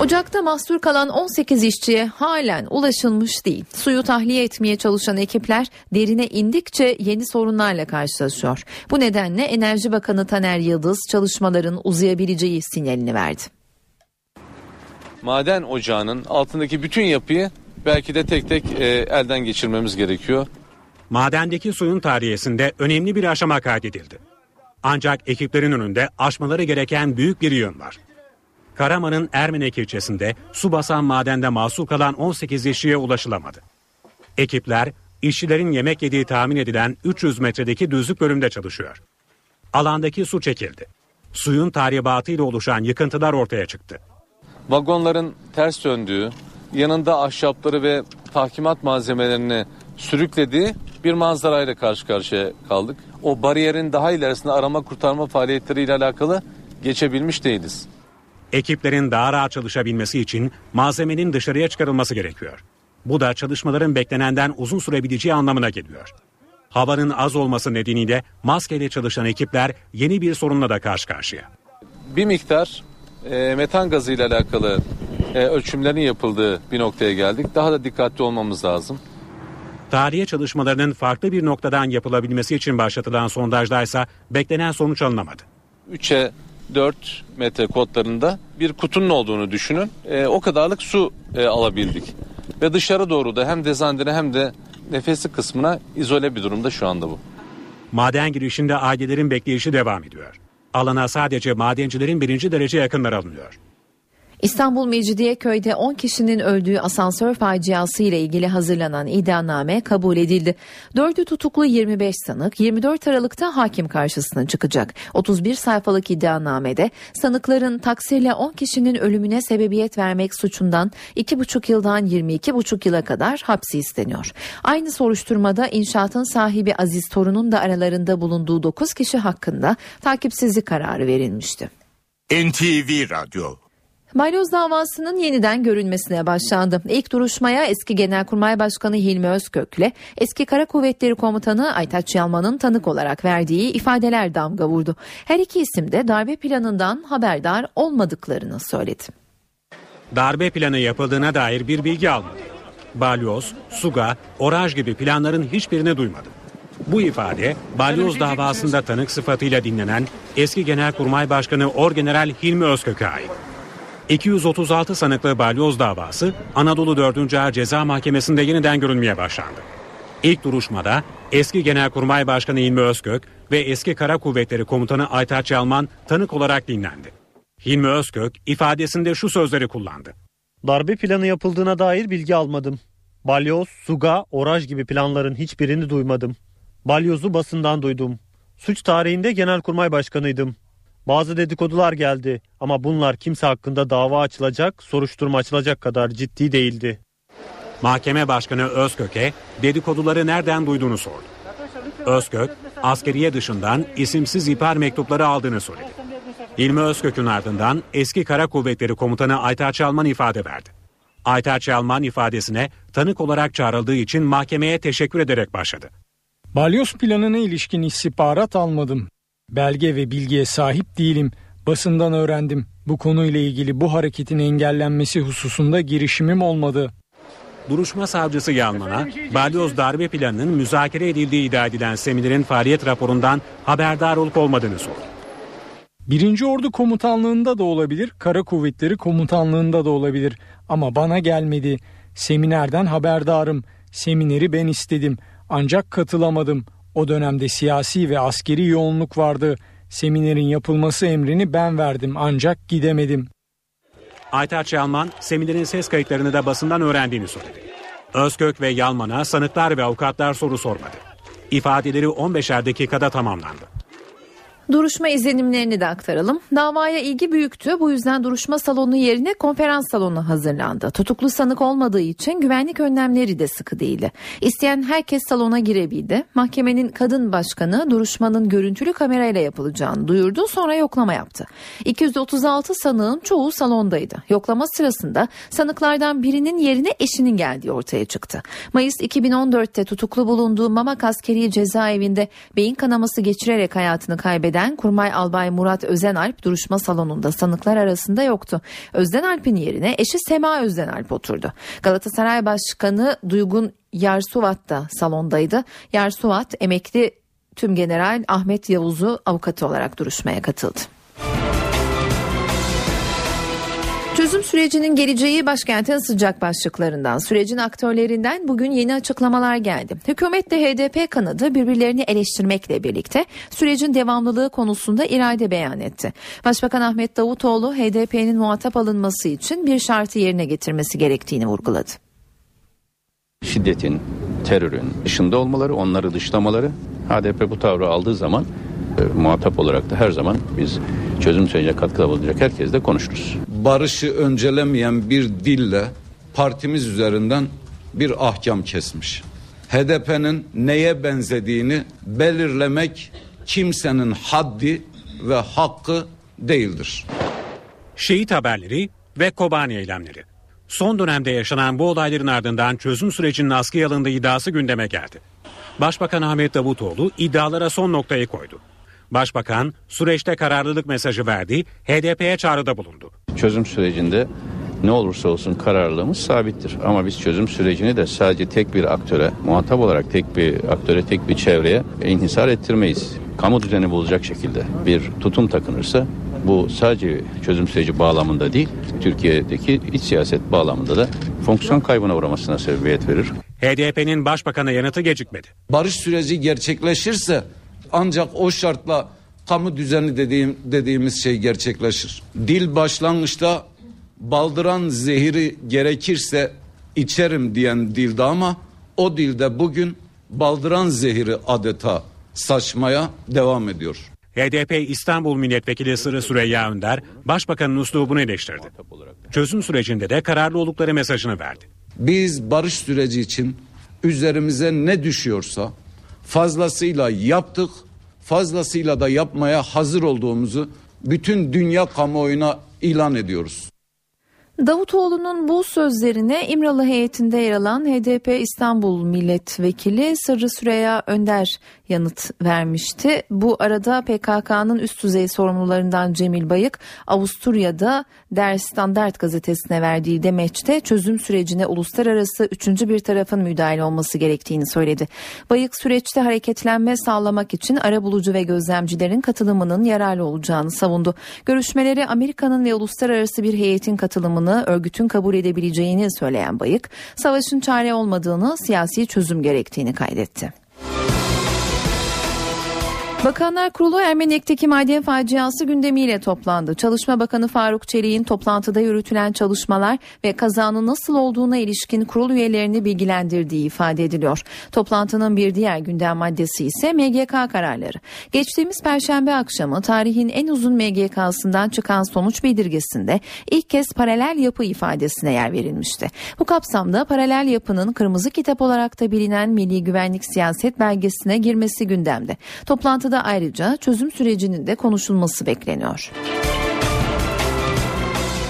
Ocakta mahsur kalan 18 işçiye halen ulaşılmış değil. Suyu tahliye etmeye çalışan ekipler derine indikçe yeni sorunlarla karşılaşıyor. Bu nedenle Enerji Bakanı Taner Yıldız çalışmaların uzayabileceği sinyalini verdi. Maden ocağının altındaki bütün yapıyı belki de tek tek e, elden geçirmemiz gerekiyor. Madendeki suyun tarihesinde önemli bir aşama kaydedildi. Ancak ekiplerin önünde aşmaları gereken büyük bir yön var. Karaman'ın Ermenek ilçesinde su basan madende mahsur kalan 18 işçiye ulaşılamadı. Ekipler işçilerin yemek yediği tahmin edilen 300 metredeki düzlük bölümde çalışıyor. Alandaki su çekildi. Suyun tahribatıyla oluşan yıkıntılar ortaya çıktı. Vagonların ters döndüğü, yanında ahşapları ve tahkimat malzemelerini sürüklediği bir manzarayla karşı karşıya kaldık. O bariyerin daha ilerisinde arama kurtarma faaliyetleriyle alakalı geçebilmiş değiliz. Ekiplerin daha rahat çalışabilmesi için malzemenin dışarıya çıkarılması gerekiyor. Bu da çalışmaların beklenenden uzun sürebileceği anlamına geliyor. Havanın az olması nedeniyle maskeyle çalışan ekipler yeni bir sorunla da karşı karşıya. Bir miktar e, metan gazı ile alakalı e, ölçümlerin yapıldığı bir noktaya geldik. Daha da dikkatli olmamız lazım. Tahliye çalışmalarının farklı bir noktadan yapılabilmesi için başlatılan sondajda ise beklenen sonuç alınamadı. 3'e 4 metre kodlarında bir kutunun olduğunu düşünün. E, o kadarlık su e, alabildik. Ve dışarı doğru da hem dezandine hem de nefesi kısmına izole bir durumda şu anda bu. Maden girişinde ailelerin bekleyişi devam ediyor. Alana sadece madencilerin birinci derece yakınlar alınıyor. İstanbul Mecidiyeköy'de 10 kişinin öldüğü asansör faciası ile ilgili hazırlanan iddianame kabul edildi. 4'ü tutuklu 25 sanık 24 Aralık'ta hakim karşısına çıkacak. 31 sayfalık iddianamede sanıkların taksirle 10 kişinin ölümüne sebebiyet vermek suçundan 2,5 yıldan 22,5 yıla kadar hapsi isteniyor. Aynı soruşturmada inşaatın sahibi Aziz Torun'un da aralarında bulunduğu 9 kişi hakkında takipsizlik kararı verilmişti. NTV Radyo Balyoz davasının yeniden görülmesine başlandı. İlk duruşmaya eski Genelkurmay Başkanı Hilmi Özkök'le eski Kara Kuvvetleri Komutanı Aytaç Yalman'ın tanık olarak verdiği ifadeler damga vurdu. Her iki isim de darbe planından haberdar olmadıklarını söyledi. Darbe planı yapıldığına dair bir bilgi almadı. Balyoz, Suga, Oraj gibi planların hiçbirini duymadı. Bu ifade Balyoz davasında tanık sıfatıyla dinlenen eski Genelkurmay Başkanı Orgeneral Hilmi Özkök'e ait. 236 sanıklı balyoz davası Anadolu 4. Ağır Ceza Mahkemesi'nde yeniden görülmeye başlandı. İlk duruşmada eski Genelkurmay Başkanı İlmi Özkök ve eski Kara Kuvvetleri Komutanı Aytaç Yalman tanık olarak dinlendi. Hilmi Özkök ifadesinde şu sözleri kullandı. Darbe planı yapıldığına dair bilgi almadım. Balyoz, Suga, Oraj gibi planların hiçbirini duymadım. Balyoz'u basından duydum. Suç tarihinde Genelkurmay Başkanıydım. Bazı dedikodular geldi ama bunlar kimse hakkında dava açılacak, soruşturma açılacak kadar ciddi değildi. Mahkeme Başkanı Özkök'e dedikoduları nereden duyduğunu sordu. Özkök, askeriye dışından isimsiz ihbar mektupları aldığını söyledi. İlmi Özkök'ün ardından eski Kara Kuvvetleri Komutanı Aytaç Alman ifade verdi. Aytaç Yalman ifadesine tanık olarak çağrıldığı için mahkemeye teşekkür ederek başladı. Balyoz planına ilişkin istihbarat almadım. Belge ve bilgiye sahip değilim. Basından öğrendim. Bu konuyla ilgili bu hareketin engellenmesi hususunda girişimim olmadı. Duruşma savcısı Yalman'a balyoz darbe planının müzakere edildiği iddia edilen seminerin faaliyet raporundan haberdar olup olmadığını sordu. Birinci Ordu Komutanlığında da olabilir, Kara Kuvvetleri Komutanlığında da olabilir. Ama bana gelmedi. Seminerden haberdarım. Semineri ben istedim. Ancak katılamadım. O dönemde siyasi ve askeri yoğunluk vardı. Seminerin yapılması emrini ben verdim ancak gidemedim. Aytaç Yalman seminerin ses kayıtlarını da basından öğrendiğini söyledi. Özkök ve Yalman'a sanıklar ve avukatlar soru sormadı. İfadeleri 15'er dakikada tamamlandı. Duruşma izlenimlerini de aktaralım. Davaya ilgi büyüktü. Bu yüzden duruşma salonu yerine konferans salonu hazırlandı. Tutuklu sanık olmadığı için güvenlik önlemleri de sıkı değildi. İsteyen herkes salona girebildi. Mahkemenin kadın başkanı duruşmanın görüntülü kamerayla yapılacağını duyurdu. Sonra yoklama yaptı. 236 sanığın çoğu salondaydı. Yoklama sırasında sanıklardan birinin yerine eşinin geldiği ortaya çıktı. Mayıs 2014'te tutuklu bulunduğu Mamak Askeri Cezaevinde beyin kanaması geçirerek hayatını kaybeden eden Kurmay Albay Murat Özenalp duruşma salonunda sanıklar arasında yoktu. Özdenalp'in yerine eşi Sema Özdenalp oturdu. Galatasaray Başkanı Duygun Yarsuvat da salondaydı. Yarsuvat emekli tüm general Ahmet Yavuz'u avukatı olarak duruşmaya katıldı. Çözüm sürecinin geleceği başkentin sıcak başlıklarından. Sürecin aktörlerinden bugün yeni açıklamalar geldi. Hükümetle HDP kanadı birbirlerini eleştirmekle birlikte sürecin devamlılığı konusunda irade beyan etti. Başbakan Ahmet Davutoğlu HDP'nin muhatap alınması için bir şartı yerine getirmesi gerektiğini vurguladı. Şiddetin, terörün dışında olmaları, onları dışlamaları HDP bu tavrı aldığı zaman muhatap olarak da her zaman biz çözüm sürecine katkıda bulunacak herkesle konuşuruz. Barışı öncelemeyen bir dille partimiz üzerinden bir ahkam kesmiş. HDP'nin neye benzediğini belirlemek kimsenin haddi ve hakkı değildir. Şehit haberleri ve Kobani eylemleri. Son dönemde yaşanan bu olayların ardından çözüm sürecinin askıya alındığı iddiası gündeme geldi. Başbakan Ahmet Davutoğlu iddialara son noktayı koydu. Başbakan süreçte kararlılık mesajı verdi, HDP'ye çağrıda bulundu. Çözüm sürecinde ne olursa olsun kararlılığımız sabittir. Ama biz çözüm sürecini de sadece tek bir aktöre, muhatap olarak tek bir aktöre, tek bir çevreye inhisar ettirmeyiz. Kamu düzeni bulacak şekilde bir tutum takınırsa bu sadece çözüm süreci bağlamında değil, Türkiye'deki iç siyaset bağlamında da fonksiyon kaybına uğramasına sebebiyet verir. HDP'nin başbakana yanıtı gecikmedi. Barış süreci gerçekleşirse ancak o şartla kamu düzeni dediğim, dediğimiz şey gerçekleşir. Dil başlangıçta baldıran zehiri gerekirse içerim diyen dilde ama o dilde bugün baldıran zehiri adeta saçmaya devam ediyor. HDP İstanbul Milletvekili Sırrı Süreyya Önder, Başbakanın uslubunu eleştirdi. Çözüm sürecinde de kararlı oldukları mesajını verdi. Biz barış süreci için üzerimize ne düşüyorsa fazlasıyla yaptık, fazlasıyla da yapmaya hazır olduğumuzu bütün dünya kamuoyuna ilan ediyoruz. Davutoğlu'nun bu sözlerine İmralı heyetinde yer alan HDP İstanbul Milletvekili Sırrı Süreyya Önder yanıt vermişti. Bu arada PKK'nın üst düzey sorumlularından Cemil Bayık Avusturya'da Der Standard gazetesine verdiği demeçte çözüm sürecine uluslararası üçüncü bir tarafın müdahale olması gerektiğini söyledi. Bayık süreçte hareketlenme sağlamak için arabulucu ve gözlemcilerin katılımının yararlı olacağını savundu. Görüşmeleri Amerika'nın ve uluslararası bir heyetin katılımını örgütün kabul edebileceğini söyleyen Bayık, savaşın çare olmadığını, siyasi çözüm gerektiğini kaydetti. Bakanlar Kurulu Ermenek'teki maden faciası gündemiyle toplandı. Çalışma Bakanı Faruk Çelik'in toplantıda yürütülen çalışmalar ve kazanın nasıl olduğuna ilişkin kurul üyelerini bilgilendirdiği ifade ediliyor. Toplantının bir diğer gündem maddesi ise MGK kararları. Geçtiğimiz perşembe akşamı tarihin en uzun MGK'sından çıkan sonuç bildirgesinde ilk kez paralel yapı ifadesine yer verilmişti. Bu kapsamda paralel yapının kırmızı kitap olarak da bilinen Milli Güvenlik Siyaset belgesine girmesi gündemde. Toplantı Toplantıda ayrıca çözüm sürecinin de konuşulması bekleniyor.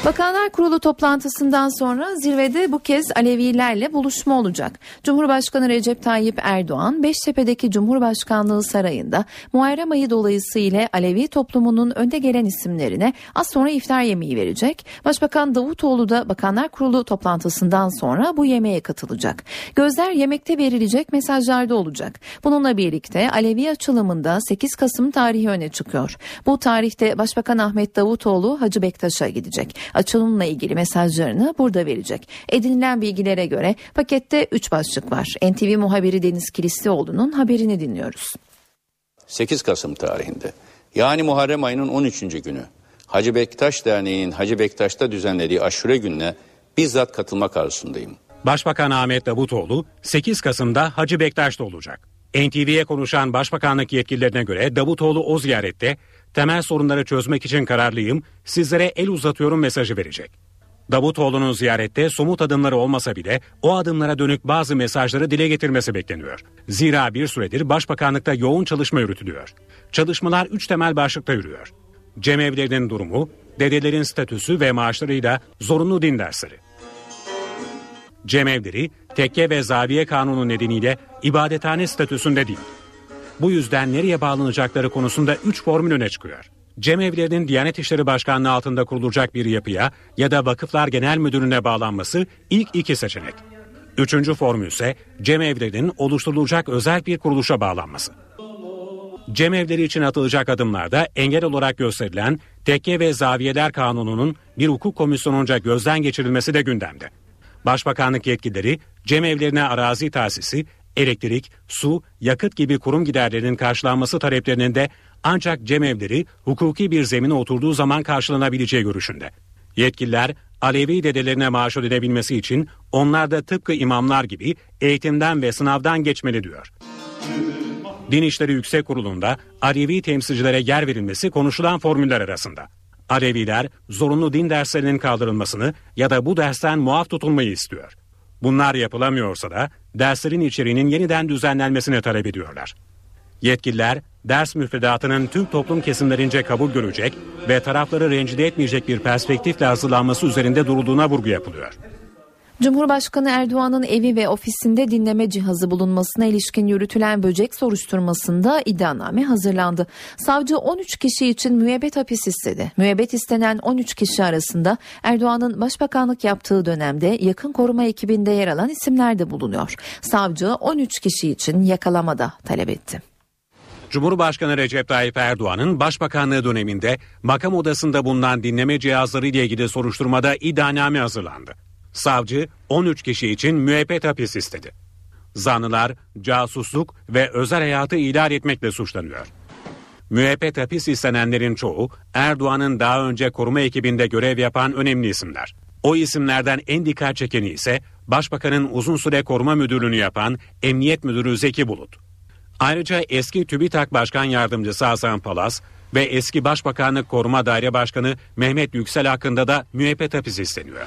Bakanlar Kurulu toplantısından sonra zirvede bu kez Alevilerle buluşma olacak. Cumhurbaşkanı Recep Tayyip Erdoğan Beştepe'deki Cumhurbaşkanlığı Sarayı'nda Muharrem ayı dolayısıyla Alevi toplumunun önde gelen isimlerine az sonra iftar yemeği verecek. Başbakan Davutoğlu da Bakanlar Kurulu toplantısından sonra bu yemeğe katılacak. Gözler yemekte verilecek mesajlarda olacak. Bununla birlikte Alevi açılımında 8 Kasım tarihi öne çıkıyor. Bu tarihte Başbakan Ahmet Davutoğlu Hacı Bektaş'a gidecek. Açılımla ilgili mesajlarını burada verecek. Edinilen bilgilere göre pakette 3 başlık var. NTV muhabiri Deniz Kilislioğlu'nun haberini dinliyoruz. 8 Kasım tarihinde yani Muharrem ayının 13. günü Hacı Bektaş Derneği'nin Hacı Bektaş'ta düzenlediği aşure gününe bizzat katılmak arzusundayım. Başbakan Ahmet Davutoğlu 8 Kasım'da Hacı Bektaş'ta olacak. NTV'ye konuşan Başbakanlık yetkililerine göre Davutoğlu o ziyarette temel sorunları çözmek için kararlıyım, sizlere el uzatıyorum mesajı verecek. Davutoğlu'nun ziyarette somut adımları olmasa bile o adımlara dönük bazı mesajları dile getirmesi bekleniyor. Zira bir süredir Başbakanlıkta yoğun çalışma yürütülüyor. Çalışmalar üç temel başlıkta yürüyor. Cemevlerinin durumu, dedelerin statüsü ve maaşlarıyla zorunlu din dersleri. Cemevleri, tekke ve zaviye kanunu nedeniyle ibadethane statüsünde değil. Bu yüzden nereye bağlanacakları konusunda 3 formül öne çıkıyor. Cemevlerinin Diyanet İşleri Başkanlığı altında kurulacak bir yapıya ya da Vakıflar Genel Müdürlüğü'ne bağlanması ilk iki seçenek. Üçüncü formül ise cemevlerinin oluşturulacak özel bir kuruluşa bağlanması. Cemevleri için atılacak adımlarda engel olarak gösterilen Tekke ve Zaviyeler Kanunu'nun bir hukuk komisyonunca gözden geçirilmesi de gündemde. Başbakanlık yetkilileri cemevlerine arazi tahsisi, elektrik, su, yakıt gibi kurum giderlerinin karşılanması taleplerinin de ancak cemevleri hukuki bir zemine oturduğu zaman karşılanabileceği görüşünde. Yetkililer Alevi dedelerine maaş ödenebilmesi için onlar da tıpkı imamlar gibi eğitimden ve sınavdan geçmeli diyor. Din İşleri Yüksek Kurulu'nda Alevi temsilcilere yer verilmesi konuşulan formüller arasında. Aleviler zorunlu din derslerinin kaldırılmasını ya da bu dersten muaf tutulmayı istiyor. Bunlar yapılamıyorsa da derslerin içeriğinin yeniden düzenlenmesini talep ediyorlar. Yetkililer ders müfredatının tüm toplum kesimlerince kabul görecek ve tarafları rencide etmeyecek bir perspektifle hazırlanması üzerinde durulduğuna vurgu yapılıyor. Cumhurbaşkanı Erdoğan'ın evi ve ofisinde dinleme cihazı bulunmasına ilişkin yürütülen böcek soruşturmasında iddianame hazırlandı. Savcı 13 kişi için müebbet hapis istedi. Müebbet istenen 13 kişi arasında Erdoğan'ın başbakanlık yaptığı dönemde yakın koruma ekibinde yer alan isimler de bulunuyor. Savcı 13 kişi için yakalamada talep etti. Cumhurbaşkanı Recep Tayyip Erdoğan'ın başbakanlığı döneminde makam odasında bulunan dinleme cihazları ile ilgili soruşturmada iddianame hazırlandı. Savcı 13 kişi için müebbet hapis istedi. Zanlılar casusluk ve özel hayatı ihlal etmekle suçlanıyor. Müebbet hapis istenenlerin çoğu Erdoğan'ın daha önce koruma ekibinde görev yapan önemli isimler. O isimlerden en dikkat çekeni ise Başbakanın uzun süre koruma müdürlüğünü yapan Emniyet Müdürü Zeki Bulut. Ayrıca eski TÜBİTAK Başkan Yardımcısı Hasan Palas ve eski Başbakanlık Koruma Daire Başkanı Mehmet Yüksel hakkında da müebbet hapis isteniyor.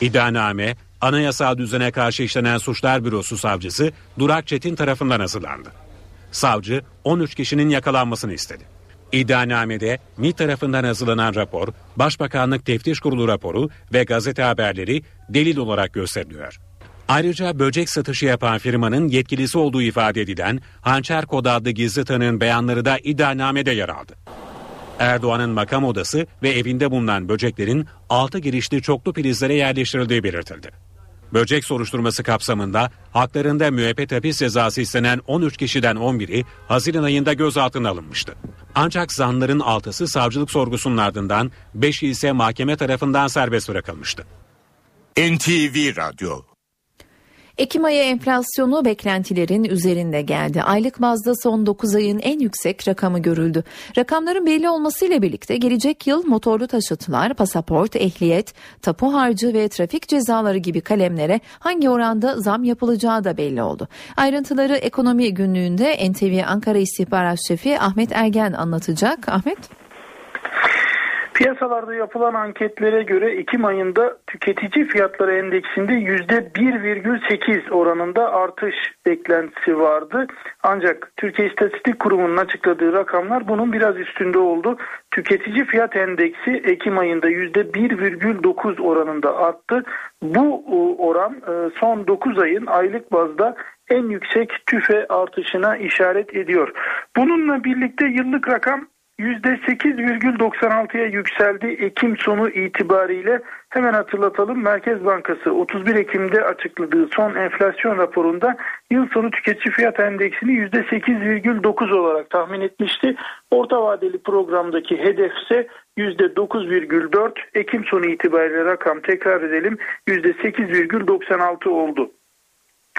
İddianame, anayasal düzene karşı işlenen suçlar bürosu savcısı Durak Çetin tarafından hazırlandı. Savcı 13 kişinin yakalanmasını istedi. İddianamede MİT tarafından hazırlanan rapor, Başbakanlık Teftiş Kurulu raporu ve gazete haberleri delil olarak gösteriliyor. Ayrıca böcek satışı yapan firmanın yetkilisi olduğu ifade edilen Hançer Kod adlı gizli tanığın beyanları da iddianamede yer aldı. Erdoğan'ın makam odası ve evinde bulunan böceklerin altı girişli çoklu prizlere yerleştirildiği belirtildi. Böcek soruşturması kapsamında haklarında müebbet hapis cezası istenen 13 kişiden 11'i Haziran ayında gözaltına alınmıştı. Ancak zanların 6'sı savcılık sorgusunun ardından 5'i ise mahkeme tarafından serbest bırakılmıştı. NTV Radyo Ekim ayı enflasyonu beklentilerin üzerinde geldi. Aylık bazda son 9 ayın en yüksek rakamı görüldü. Rakamların belli olmasıyla birlikte gelecek yıl motorlu taşıtlar, pasaport, ehliyet, tapu harcı ve trafik cezaları gibi kalemlere hangi oranda zam yapılacağı da belli oldu. Ayrıntıları ekonomi günlüğünde NTV Ankara İstihbarat Şefi Ahmet Ergen anlatacak. Ahmet? Piyasalarda yapılan anketlere göre Ekim ayında tüketici fiyatları endeksinde %1,8 oranında artış beklentisi vardı. Ancak Türkiye İstatistik Kurumu'nun açıkladığı rakamlar bunun biraz üstünde oldu. Tüketici fiyat endeksi Ekim ayında %1,9 oranında arttı. Bu oran e, son 9 ayın aylık bazda en yüksek tüfe artışına işaret ediyor. Bununla birlikte yıllık rakam %8,96'ya yükseldi Ekim sonu itibariyle. Hemen hatırlatalım Merkez Bankası 31 Ekim'de açıkladığı son enflasyon raporunda yıl sonu tüketici fiyat endeksini %8,9 olarak tahmin etmişti. Orta vadeli programdaki hedef ise %9,4 Ekim sonu itibariyle rakam tekrar edelim %8,96 oldu.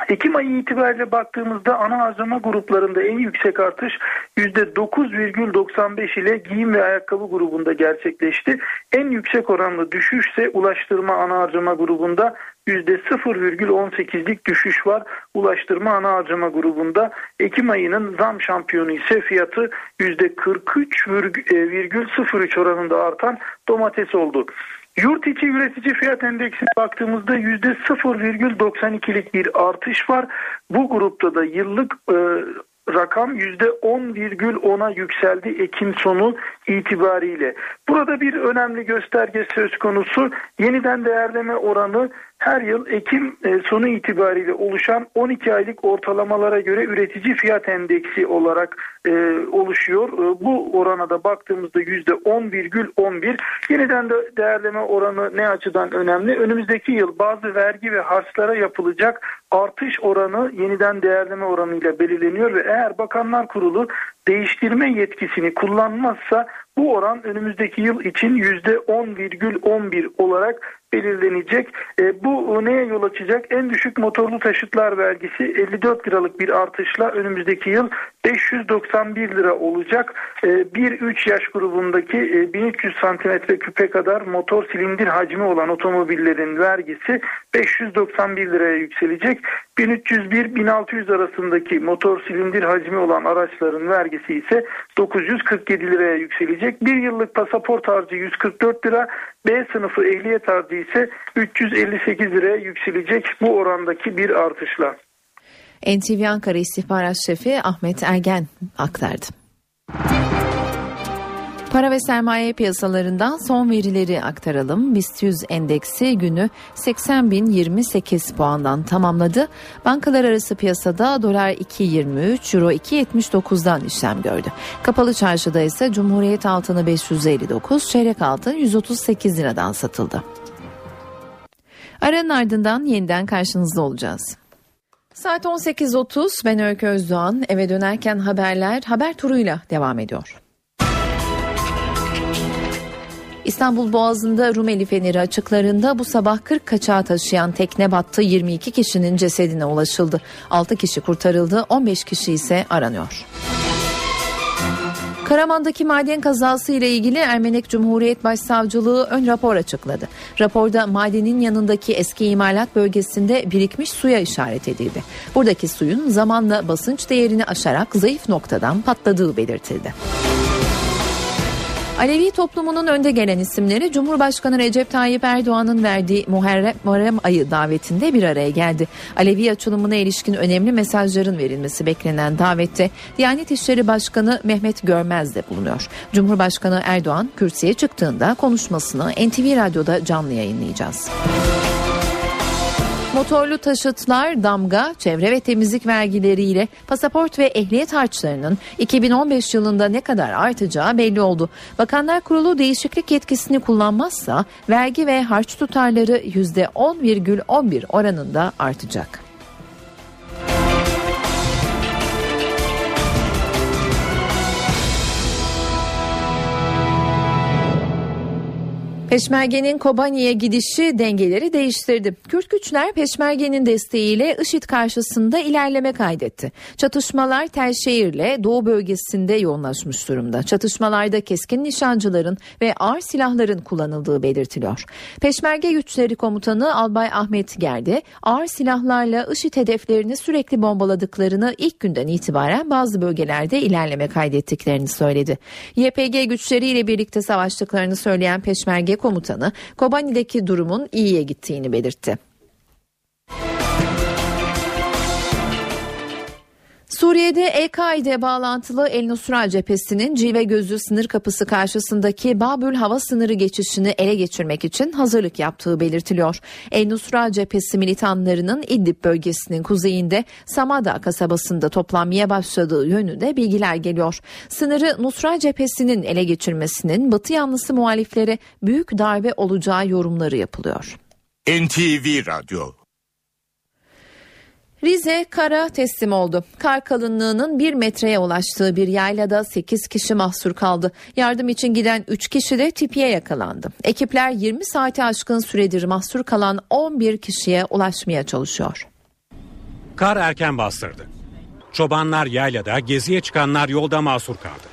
Ekim ayı itibariyle baktığımızda ana harcama gruplarında en yüksek artış %9,95 ile giyim ve ayakkabı grubunda gerçekleşti. En yüksek oranlı düşüş ise ulaştırma ana harcama grubunda %0,18'lik düşüş var. Ulaştırma ana harcama grubunda Ekim ayının zam şampiyonu ise fiyatı %43,03 oranında artan domates oldu. Yurt içi üretici fiyat endeksine baktığımızda %0,92'lik bir artış var. Bu grupta da yıllık e, rakam %10,10'a yükseldi Ekim sonu itibariyle. Burada bir önemli gösterge söz konusu. Yeniden değerleme oranı her yıl Ekim e, sonu itibariyle oluşan 12 aylık ortalamalara göre üretici fiyat endeksi olarak e, oluşuyor. E, bu orana da baktığımızda %10,11. Yeniden de değerleme oranı ne açıdan önemli? Önümüzdeki yıl bazı vergi ve harçlara yapılacak artış oranı yeniden değerleme oranıyla belirleniyor ve eğer Bakanlar Kurulu değiştirme yetkisini kullanmazsa bu oran önümüzdeki yıl için %10,11 olarak belirlenecek. E, bu neye yol açacak? En düşük motorlu taşıtlar vergisi 54 liralık bir artışla önümüzdeki yıl 591 lira olacak. E, 1-3 yaş grubundaki e, 1300 santimetre küpe kadar motor silindir hacmi olan otomobillerin vergisi 591 liraya yükselecek. 1301-1600 arasındaki motor silindir hacmi olan araçların vergisi ise 947 liraya yükselecek. Bir yıllık pasaport harcı 144 lira, B sınıfı ehliyet harcı ise 358 liraya yükselecek bu orandaki bir artışla. NTV Ankara İstihbarat Şefi Ahmet Ergen aktardı. Para ve sermaye piyasalarından son verileri aktaralım. BIST 100 endeksi günü 80.028 puandan tamamladı. Bankalar arası piyasada dolar 2.23, euro 2.79'dan işlem gördü. Kapalı çarşıda ise Cumhuriyet altını 559, çeyrek altın 138 liradan satıldı. Aranın ardından yeniden karşınızda olacağız. Saat 18.30 ben Öykü Özdoğan eve dönerken haberler haber turuyla devam ediyor. İstanbul Boğazı'nda Rumeli Feneri açıklarında bu sabah 40 kaçağı taşıyan tekne battı. 22 kişinin cesedine ulaşıldı. 6 kişi kurtarıldı, 15 kişi ise aranıyor. Karaman'daki maden kazası ile ilgili Ermenek Cumhuriyet Başsavcılığı ön rapor açıkladı. Raporda madenin yanındaki eski imalat bölgesinde birikmiş suya işaret edildi. Buradaki suyun zamanla basınç değerini aşarak zayıf noktadan patladığı belirtildi. Alevi toplumunun önde gelen isimleri Cumhurbaşkanı Recep Tayyip Erdoğan'ın verdiği Muharrem, Muharrem ayı davetinde bir araya geldi. Alevi açılımına ilişkin önemli mesajların verilmesi beklenen davette Diyanet İşleri Başkanı Mehmet Görmez de bulunuyor. Cumhurbaşkanı Erdoğan kürsüye çıktığında konuşmasını NTV Radyo'da canlı yayınlayacağız. Motorlu taşıtlar, damga, çevre ve temizlik vergileriyle pasaport ve ehliyet harçlarının 2015 yılında ne kadar artacağı belli oldu. Bakanlar Kurulu değişiklik yetkisini kullanmazsa vergi ve harç tutarları %10,11 oranında artacak. Peşmerge'nin Kobani'ye gidişi dengeleri değiştirdi. Kürt güçler Peşmerge'nin desteğiyle IŞİD karşısında ilerleme kaydetti. Çatışmalar Tel Şehir'le Doğu bölgesinde yoğunlaşmış durumda. Çatışmalarda keskin nişancıların ve ağır silahların kullanıldığı belirtiliyor. Peşmerge güçleri komutanı Albay Ahmet Gerdi, ağır silahlarla IŞİD hedeflerini sürekli bombaladıklarını ilk günden itibaren bazı bölgelerde ilerleme kaydettiklerini söyledi. YPG güçleriyle birlikte savaştıklarını söyleyen Peşmerge komutanı Kobani'deki durumun iyiye gittiğini belirtti. Suriye'de El-Kaide bağlantılı El Nusra cephesinin Cive Gözü sınır kapısı karşısındaki Babül hava sınırı geçişini ele geçirmek için hazırlık yaptığı belirtiliyor. El Nusra cephesi militanlarının İdlib bölgesinin kuzeyinde Samada kasabasında toplanmaya başladığı yönünde bilgiler geliyor. Sınırı Nusra cephesinin ele geçirmesinin Batı yanlısı muhaliflere büyük darbe olacağı yorumları yapılıyor. NTV Radyo Rize kara teslim oldu. Kar kalınlığının 1 metreye ulaştığı bir yaylada 8 kişi mahsur kaldı. Yardım için giden 3 kişi de tipiye yakalandı. Ekipler 20 saate aşkın süredir mahsur kalan 11 kişiye ulaşmaya çalışıyor. Kar erken bastırdı. Çobanlar yaylada, geziye çıkanlar yolda mahsur kaldı.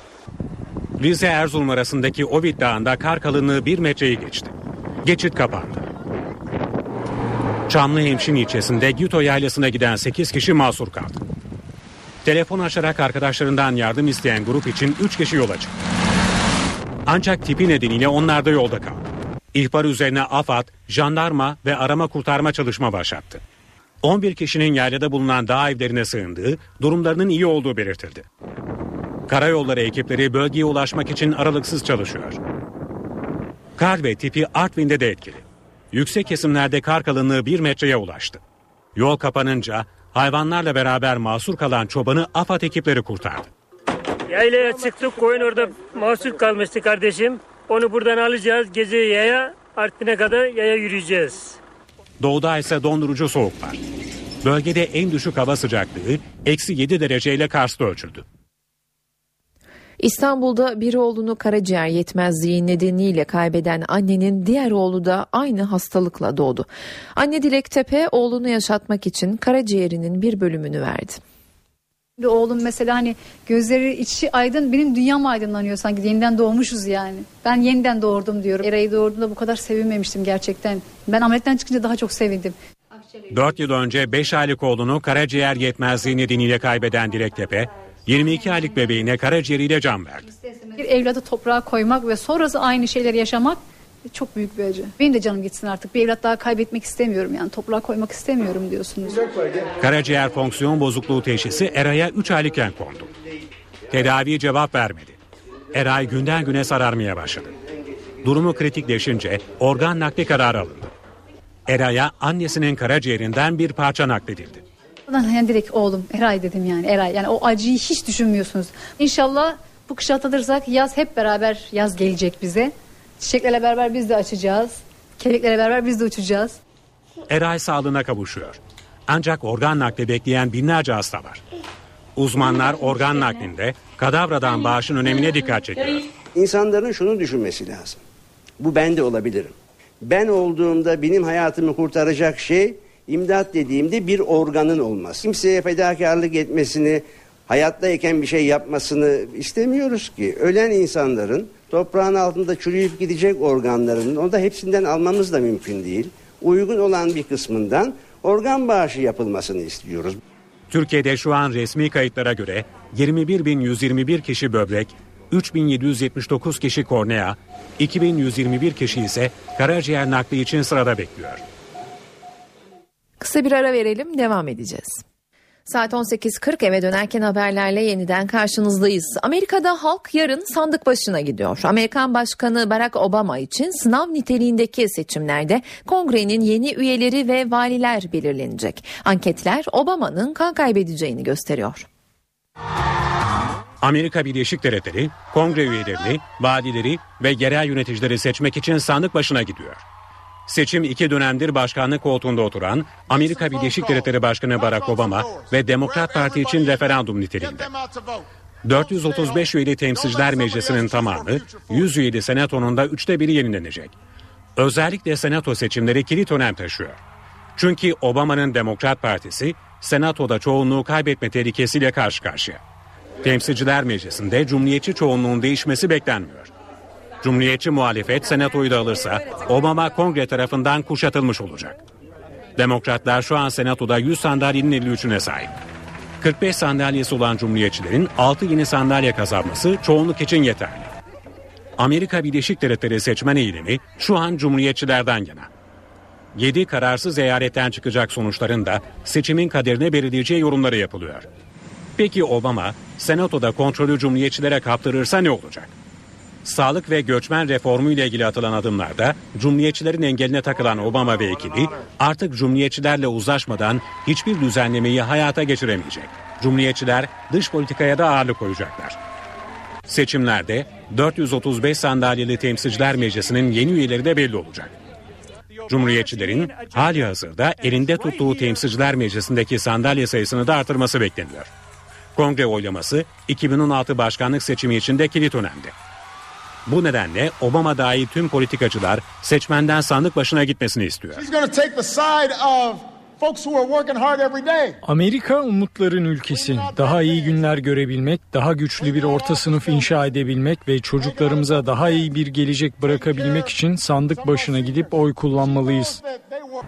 Rize Erzurum arasındaki Ovid Dağı'nda kar kalınlığı 1 metreyi geçti. Geçit kapandı. Çamlıhemşin ilçesinde Güto yaylasına giden 8 kişi mahsur kaldı. Telefon açarak arkadaşlarından yardım isteyen grup için 3 kişi yola çıktı. Ancak tipi nedeniyle onlar da yolda kaldı. İhbar üzerine AFAD, jandarma ve arama kurtarma çalışma başlattı. 11 kişinin yaylada bulunan dağ evlerine sığındığı, durumlarının iyi olduğu belirtildi. Karayolları ekipleri bölgeye ulaşmak için aralıksız çalışıyor. Kar ve tipi Artvin'de de etkili. Yüksek kesimlerde kar kalınlığı 1 metreye ulaştı. Yol kapanınca hayvanlarla beraber mahsur kalan çobanı AFAD ekipleri kurtardı. Yaylaya çıktık koyun orada mahsur kalmıştı kardeşim. Onu buradan alacağız gece yaya Artvin'e kadar yaya yürüyeceğiz. Doğuda ise dondurucu soğuk var. Bölgede en düşük hava sıcaklığı eksi 7 dereceyle Kars'ta ölçüldü. İstanbul'da bir oğlunu karaciğer yetmezliği nedeniyle kaybeden annenin diğer oğlu da aynı hastalıkla doğdu. Anne Dilek Tepe oğlunu yaşatmak için karaciğerinin bir bölümünü verdi. Bir oğlum mesela hani gözleri içi aydın benim dünyam aydınlanıyor sanki yeniden doğmuşuz yani. Ben yeniden doğurdum diyorum. Eray'ı doğurduğumda bu kadar sevinmemiştim gerçekten. Ben ameliyattan çıkınca daha çok sevindim. 4 yıl önce 5 aylık oğlunu karaciğer yetmezliği nedeniyle kaybeden Dilek Tepe, 22 aylık bebeğine karaciğeriyle can verdi. Bir evladı toprağa koymak ve sonrası aynı şeyleri yaşamak çok büyük bir acı. Benim de canım gitsin artık. Bir evlat daha kaybetmek istemiyorum yani. Toprağa koymak istemiyorum diyorsunuz. Karaciğer fonksiyon bozukluğu teşhisi Eray'a 3 aylıkken kondu. Tedavi cevap vermedi. Eray günden güne sararmaya başladı. Durumu kritikleşince organ nakli kararı alındı. Eray'a annesinin karaciğerinden bir parça nakledildi. Ben yani direkt oğlum Eray dedim yani Eray. Yani o acıyı hiç düşünmüyorsunuz. İnşallah bu kışı atlatırsak yaz hep beraber yaz gelecek bize. Çiçeklerle beraber biz de açacağız. Keleklerle beraber biz de uçacağız. Eray sağlığına kavuşuyor. Ancak organ nakli bekleyen binlerce hasta var. Uzmanlar organ naklinde kadavradan bağışın önemine dikkat çekiyor. İnsanların şunu düşünmesi lazım. Bu ben de olabilirim. Ben olduğumda benim hayatımı kurtaracak şey imdat dediğimde bir organın olması. Kimseye fedakarlık etmesini, hayattayken bir şey yapmasını istemiyoruz ki. Ölen insanların toprağın altında çürüyüp gidecek organlarının, o da hepsinden almamız da mümkün değil. Uygun olan bir kısmından organ bağışı yapılmasını istiyoruz. Türkiye'de şu an resmi kayıtlara göre 21.121 kişi böbrek, 3.779 kişi kornea, 2.121 kişi ise karaciğer nakli için sırada bekliyor. Kısa bir ara verelim devam edeceğiz. Saat 18.40 eve dönerken haberlerle yeniden karşınızdayız. Amerika'da halk yarın sandık başına gidiyor. Amerikan Başkanı Barack Obama için sınav niteliğindeki seçimlerde kongrenin yeni üyeleri ve valiler belirlenecek. Anketler Obama'nın kan kaybedeceğini gösteriyor. Amerika Birleşik Devletleri kongre üyelerini, valileri ve yerel yöneticileri seçmek için sandık başına gidiyor. Seçim iki dönemdir başkanlık koltuğunda oturan Amerika Birleşik Devletleri Başkanı Barack Obama ve Demokrat Parti için referandum niteliğinde. 435 üyeli temsilciler meclisinin tamamı 100 üyeli senatonun da üçte biri yenilenecek. Özellikle senato seçimleri kilit önem taşıyor. Çünkü Obama'nın Demokrat Partisi senatoda çoğunluğu kaybetme tehlikesiyle karşı karşıya. Temsilciler Meclisi'nde cumhuriyetçi çoğunluğun değişmesi beklenmiyor. Cumhuriyetçi muhalefet senatoyu da alırsa Obama kongre tarafından kuşatılmış olacak. Demokratlar şu an senatoda 100 sandalyenin 53'üne sahip. 45 sandalyesi olan cumhuriyetçilerin 6 yeni sandalye kazanması çoğunluk için yeterli. Amerika Birleşik Devletleri seçmen eğilimi şu an cumhuriyetçilerden yana. 7 kararsız eyaletten çıkacak sonuçların da seçimin kaderine belirleyeceği yorumları yapılıyor. Peki Obama senatoda kontrolü cumhuriyetçilere kaptırırsa ne olacak? Sağlık ve göçmen reformu ile ilgili atılan adımlarda Cumhuriyetçilerin engeline takılan Obama ve ekibi artık Cumhuriyetçilerle uzlaşmadan hiçbir düzenlemeyi hayata geçiremeyecek. Cumhuriyetçiler dış politikaya da ağırlık koyacaklar. Seçimlerde 435 sandalyeli temsilciler meclisinin yeni üyeleri de belli olacak. Cumhuriyetçilerin hali hazırda elinde tuttuğu temsilciler meclisindeki sandalye sayısını da artırması bekleniyor. Kongre oylaması 2016 başkanlık seçimi için de kilit önemli. Bu nedenle Obama dahil tüm politikacılar seçmenden sandık başına gitmesini istiyor. Amerika umutların ülkesi. Daha iyi günler görebilmek, daha güçlü bir orta sınıf inşa edebilmek ve çocuklarımıza daha iyi bir gelecek bırakabilmek için sandık başına gidip oy kullanmalıyız.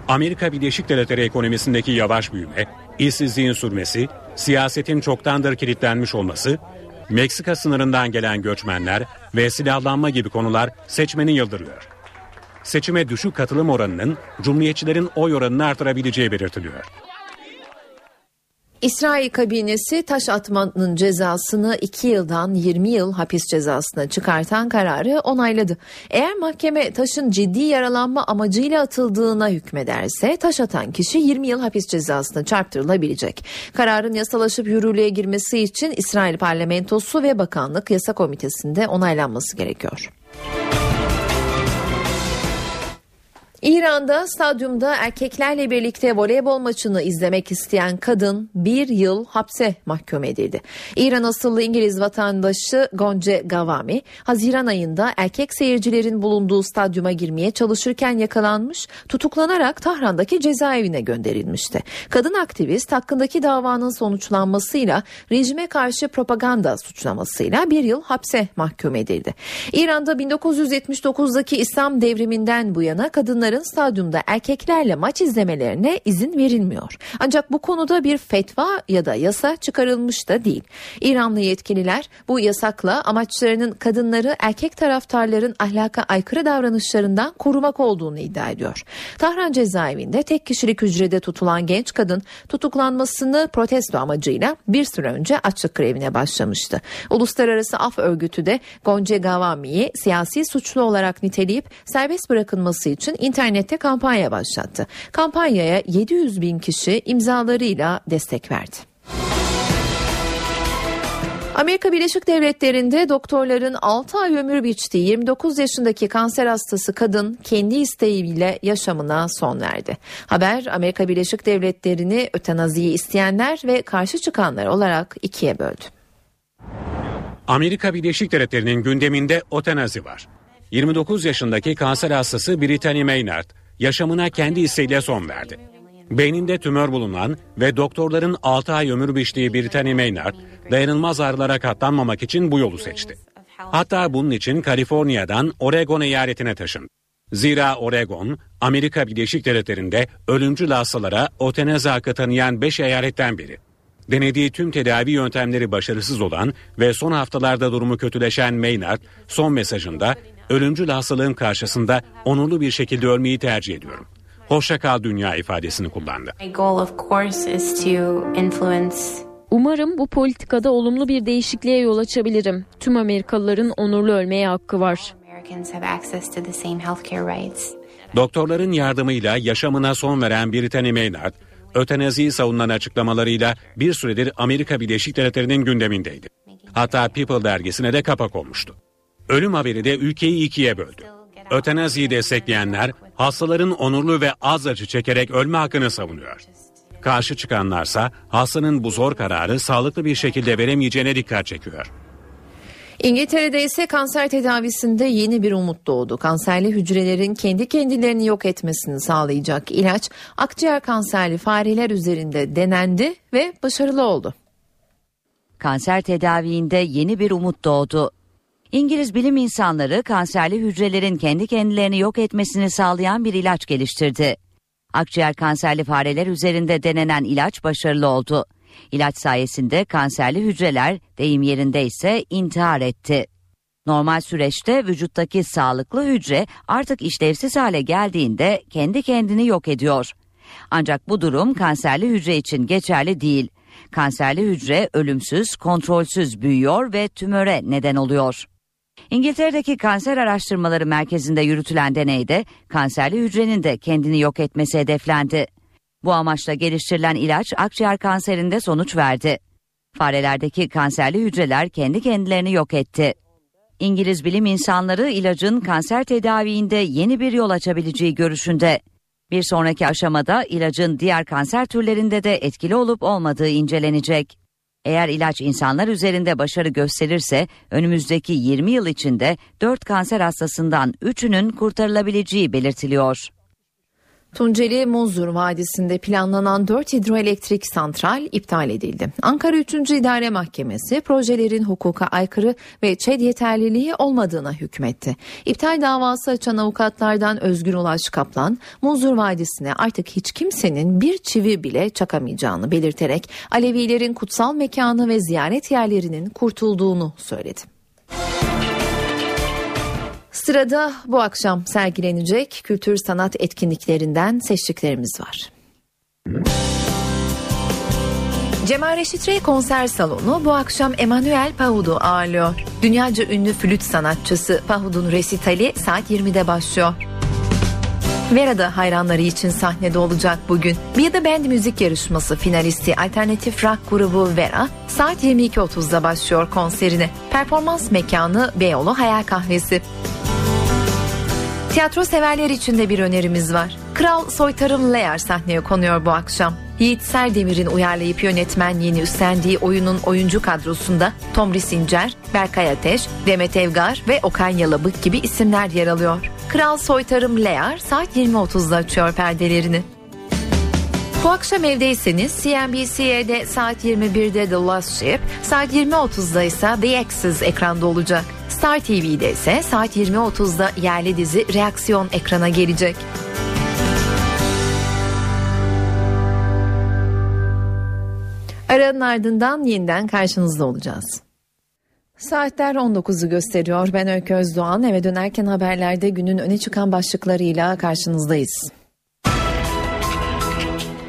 Amerika Birleşik Devletleri ekonomisindeki yavaş büyüme, işsizliğin sürmesi, siyasetin çoktandır kilitlenmiş olması, Meksika sınırından gelen göçmenler ve silahlanma gibi konular seçmeni yıldırıyor. Seçime düşük katılım oranının Cumhuriyetçilerin oy oranını artırabileceği belirtiliyor. İsrail kabinesi taş atmanın cezasını 2 yıldan 20 yıl hapis cezasına çıkartan kararı onayladı. Eğer mahkeme taşın ciddi yaralanma amacıyla atıldığına hükmederse taş atan kişi 20 yıl hapis cezasına çarptırılabilecek. Kararın yasalaşıp yürürlüğe girmesi için İsrail parlamentosu ve bakanlık yasa komitesinde onaylanması gerekiyor. İran'da stadyumda erkeklerle birlikte voleybol maçını izlemek isteyen kadın bir yıl hapse mahkum edildi. İran asıllı İngiliz vatandaşı Gonce Gavami, Haziran ayında erkek seyircilerin bulunduğu stadyuma girmeye çalışırken yakalanmış, tutuklanarak Tahran'daki cezaevine gönderilmişti. Kadın aktivist hakkındaki davanın sonuçlanmasıyla rejime karşı propaganda suçlamasıyla bir yıl hapse mahkum edildi. İran'da 1979'daki İslam devriminden bu yana kadınların stadyumda erkeklerle maç izlemelerine izin verilmiyor. Ancak bu konuda bir fetva ya da yasa çıkarılmış da değil. İranlı yetkililer bu yasakla amaçlarının kadınları erkek taraftarların ahlaka aykırı davranışlarından korumak olduğunu iddia ediyor. Tahran cezaevinde tek kişilik hücrede tutulan genç kadın tutuklanmasını protesto amacıyla bir süre önce açlık grevine başlamıştı. Uluslararası Af Örgütü de Gonce Gavami'yi siyasi suçlu olarak niteleyip serbest bırakılması için internette kampanya başlattı. Kampanyaya 700 bin kişi imzalarıyla destek verdi. Amerika Birleşik Devletleri'nde doktorların 6 ay ömür biçtiği 29 yaşındaki kanser hastası kadın kendi isteğiyle yaşamına son verdi. Haber Amerika Birleşik Devletleri'ni ötenaziyi isteyenler ve karşı çıkanlar olarak ikiye böldü. Amerika Birleşik Devletleri'nin gündeminde otenazi var. 29 yaşındaki kanser hastası Brittany Maynard yaşamına kendi isteğiyle son verdi. Beyninde tümör bulunan ve doktorların 6 ay ömür biçtiği Brittany Maynard dayanılmaz ağrılara katlanmamak için bu yolu seçti. Hatta bunun için Kaliforniya'dan Oregon eyaletine taşındı. Zira Oregon, Amerika Birleşik Devletleri'nde ölümcül hastalara otenazi hakkı tanıyan 5 eyaletten biri. Denediği tüm tedavi yöntemleri başarısız olan ve son haftalarda durumu kötüleşen Maynard son mesajında ölümcül hastalığın karşısında onurlu bir şekilde ölmeyi tercih ediyorum. Hoşça kal dünya ifadesini kullandı. Umarım bu politikada olumlu bir değişikliğe yol açabilirim. Tüm Amerikalıların onurlu ölmeye hakkı var. Doktorların yardımıyla yaşamına son veren Brittany Maynard, ötenaziyi savunan açıklamalarıyla bir süredir Amerika Birleşik Devletleri'nin gündemindeydi. Hatta People dergisine de kapak olmuştu. Ölüm haberi de ülkeyi ikiye böldü. Ötenaziyi destekleyenler hastaların onurlu ve az acı çekerek ölme hakkını savunuyor. Karşı çıkanlarsa hastanın bu zor kararı sağlıklı bir şekilde veremeyeceğine dikkat çekiyor. İngiltere'de ise kanser tedavisinde yeni bir umut doğdu. Kanserli hücrelerin kendi kendilerini yok etmesini sağlayacak ilaç akciğer kanserli fareler üzerinde denendi ve başarılı oldu. Kanser tedaviinde yeni bir umut doğdu. İngiliz bilim insanları kanserli hücrelerin kendi kendilerini yok etmesini sağlayan bir ilaç geliştirdi. Akciğer kanserli fareler üzerinde denenen ilaç başarılı oldu. İlaç sayesinde kanserli hücreler deyim yerinde ise intihar etti. Normal süreçte vücuttaki sağlıklı hücre artık işlevsiz hale geldiğinde kendi kendini yok ediyor. Ancak bu durum kanserli hücre için geçerli değil. Kanserli hücre ölümsüz, kontrolsüz büyüyor ve tümöre neden oluyor. İngiltere'deki Kanser Araştırmaları Merkezi'nde yürütülen deneyde kanserli hücrenin de kendini yok etmesi hedeflendi. Bu amaçla geliştirilen ilaç akciğer kanserinde sonuç verdi. Farelerdeki kanserli hücreler kendi kendilerini yok etti. İngiliz bilim insanları ilacın kanser tedaviinde yeni bir yol açabileceği görüşünde. Bir sonraki aşamada ilacın diğer kanser türlerinde de etkili olup olmadığı incelenecek. Eğer ilaç insanlar üzerinde başarı gösterirse önümüzdeki 20 yıl içinde 4 kanser hastasından 3'ünün kurtarılabileceği belirtiliyor. Tunceli Muzur Vadisi'nde planlanan 4 hidroelektrik santral iptal edildi. Ankara 3. İdare Mahkemesi projelerin hukuka aykırı ve ÇED yeterliliği olmadığına hükmetti. İptal davası açan avukatlardan Özgür Ulaş Kaplan, Muzur Vadisi'ne artık hiç kimsenin bir çivi bile çakamayacağını belirterek Alevilerin kutsal mekanı ve ziyaret yerlerinin kurtulduğunu söyledi. Sırada bu akşam sergilenecek kültür sanat etkinliklerinden seçtiklerimiz var. Cemal Reşit Rey konser salonu bu akşam Emanuel Pahud'u ağırlıyor. Dünyaca ünlü flüt sanatçısı Pahud'un resitali saat 20'de başlıyor. Vera da hayranları için sahnede olacak bugün. Bir de band müzik yarışması finalisti alternatif rock grubu Vera saat 22.30'da başlıyor konserine. Performans mekanı Beyoğlu Hayal Kahvesi. Tiyatro severler için de bir önerimiz var. Kral Soytarım Lear sahneye konuyor bu akşam. Yiğit Serdemir'in uyarlayıp yönetmenliğini üstlendiği oyunun oyuncu kadrosunda Tomri Sincer, Berkay Ateş, Demet Evgar ve Okan Yalabık gibi isimler yer alıyor. Kral Soytarım Lear saat 20.30'da açıyor perdelerini. Bu akşam evdeyseniz CNBC'de saat 21'de The Last Ship, saat 20.30'da ise The Axis ekranda olacak. Star TV'de ise saat 20.30'da yerli dizi Reaksiyon ekrana gelecek. Aranın ardından yeniden karşınızda olacağız. Saatler 19'u gösteriyor. Ben Öykü Özdoğan. Eve dönerken haberlerde günün öne çıkan başlıklarıyla karşınızdayız.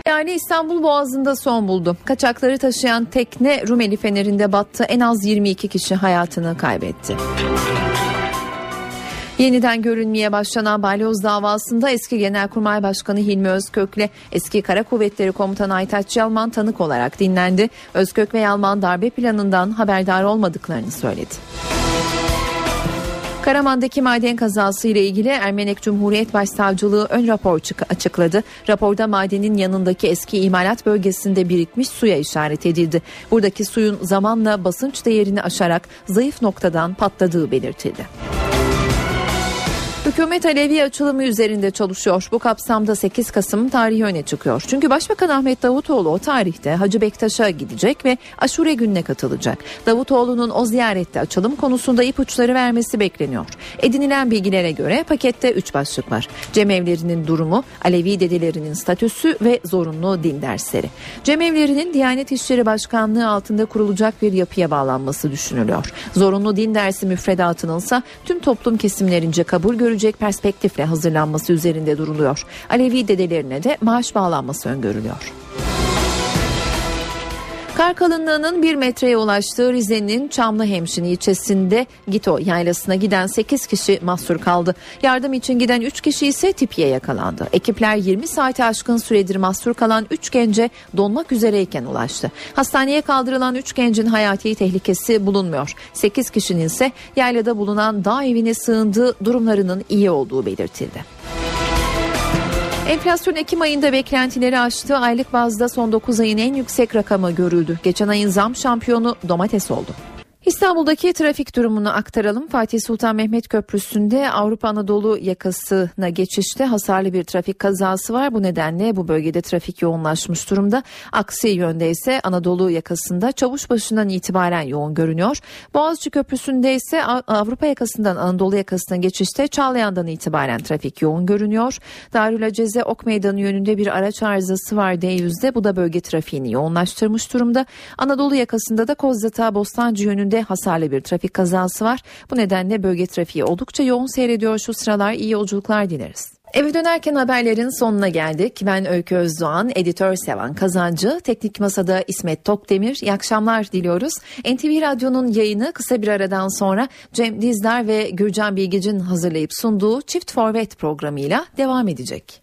Yani İstanbul Boğazı'nda son buldu. Kaçakları taşıyan tekne Rumeli Feneri'nde battı. En az 22 kişi hayatını kaybetti. Yeniden görünmeye başlanan balyoz davasında eski Genelkurmay Başkanı Hilmi Özkök'le eski Kara Kuvvetleri Komutanı Aytaç Yalman tanık olarak dinlendi. Özkök ve Yalman darbe planından haberdar olmadıklarını söyledi. Karaman'daki maden kazası ile ilgili Ermenek Cumhuriyet Başsavcılığı ön rapor açıkladı. Raporda madenin yanındaki eski imalat bölgesinde birikmiş suya işaret edildi. Buradaki suyun zamanla basınç değerini aşarak zayıf noktadan patladığı belirtildi. Hükümet Alevi açılımı üzerinde çalışıyor. Bu kapsamda 8 Kasım tarihi öne çıkıyor. Çünkü Başbakan Ahmet Davutoğlu o tarihte Hacı Bektaş'a gidecek ve aşure gününe katılacak. Davutoğlu'nun o ziyarette açılım konusunda ipuçları vermesi bekleniyor. Edinilen bilgilere göre pakette 3 başlık var. Cemevlerinin durumu, Alevi dedelerinin statüsü ve zorunlu din dersleri. Cemevlerinin Diyanet İşleri Başkanlığı altında kurulacak bir yapıya bağlanması düşünülüyor. Zorunlu din dersi müfredatının ise tüm toplum kesimlerince kabul görecek görecek perspektifle hazırlanması üzerinde duruluyor. Alevi dedelerine de maaş bağlanması öngörülüyor. Kar kalınlığının 1 metreye ulaştığı Rize'nin Çamlıhemşin ilçesinde Gito yaylasına giden 8 kişi mahsur kaldı. Yardım için giden 3 kişi ise tipiye yakalandı. Ekipler 20 saate aşkın süredir mahsur kalan 3 gence donmak üzereyken ulaştı. Hastaneye kaldırılan 3 gencin hayati tehlikesi bulunmuyor. 8 kişinin ise yaylada bulunan dağ evine sığındığı durumlarının iyi olduğu belirtildi. Enflasyon Ekim ayında beklentileri aştı. Aylık bazda son 9 ayın en yüksek rakamı görüldü. Geçen ayın zam şampiyonu domates oldu. İstanbul'daki trafik durumunu aktaralım. Fatih Sultan Mehmet Köprüsü'nde Avrupa Anadolu yakasına geçişte hasarlı bir trafik kazası var. Bu nedenle bu bölgede trafik yoğunlaşmış durumda. Aksi yönde ise Anadolu yakasında Çavuşbaşı'ndan itibaren yoğun görünüyor. Boğaziçi Köprüsü'nde ise Avrupa yakasından Anadolu yakasına geçişte Çağlayan'dan itibaren trafik yoğun görünüyor. Darül Aceze Ok Meydanı yönünde bir araç arızası var D100'de. Bu da bölge trafiğini yoğunlaştırmış durumda. Anadolu yakasında da Kozdata Bostancı yönünde hasarlı bir trafik kazası var. Bu nedenle bölge trafiği oldukça yoğun seyrediyor şu sıralar. İyi yolculuklar dileriz. Eve dönerken haberlerin sonuna geldik. Ben Öykü Özdoğan, editör Sevan Kazancı, teknik masada İsmet Tokdemir. İyi akşamlar diliyoruz. NTV Radyo'nun yayını kısa bir aradan sonra Cem Dizdar ve Gürcan Bilgic'in hazırlayıp sunduğu Çift Forvet programıyla devam edecek.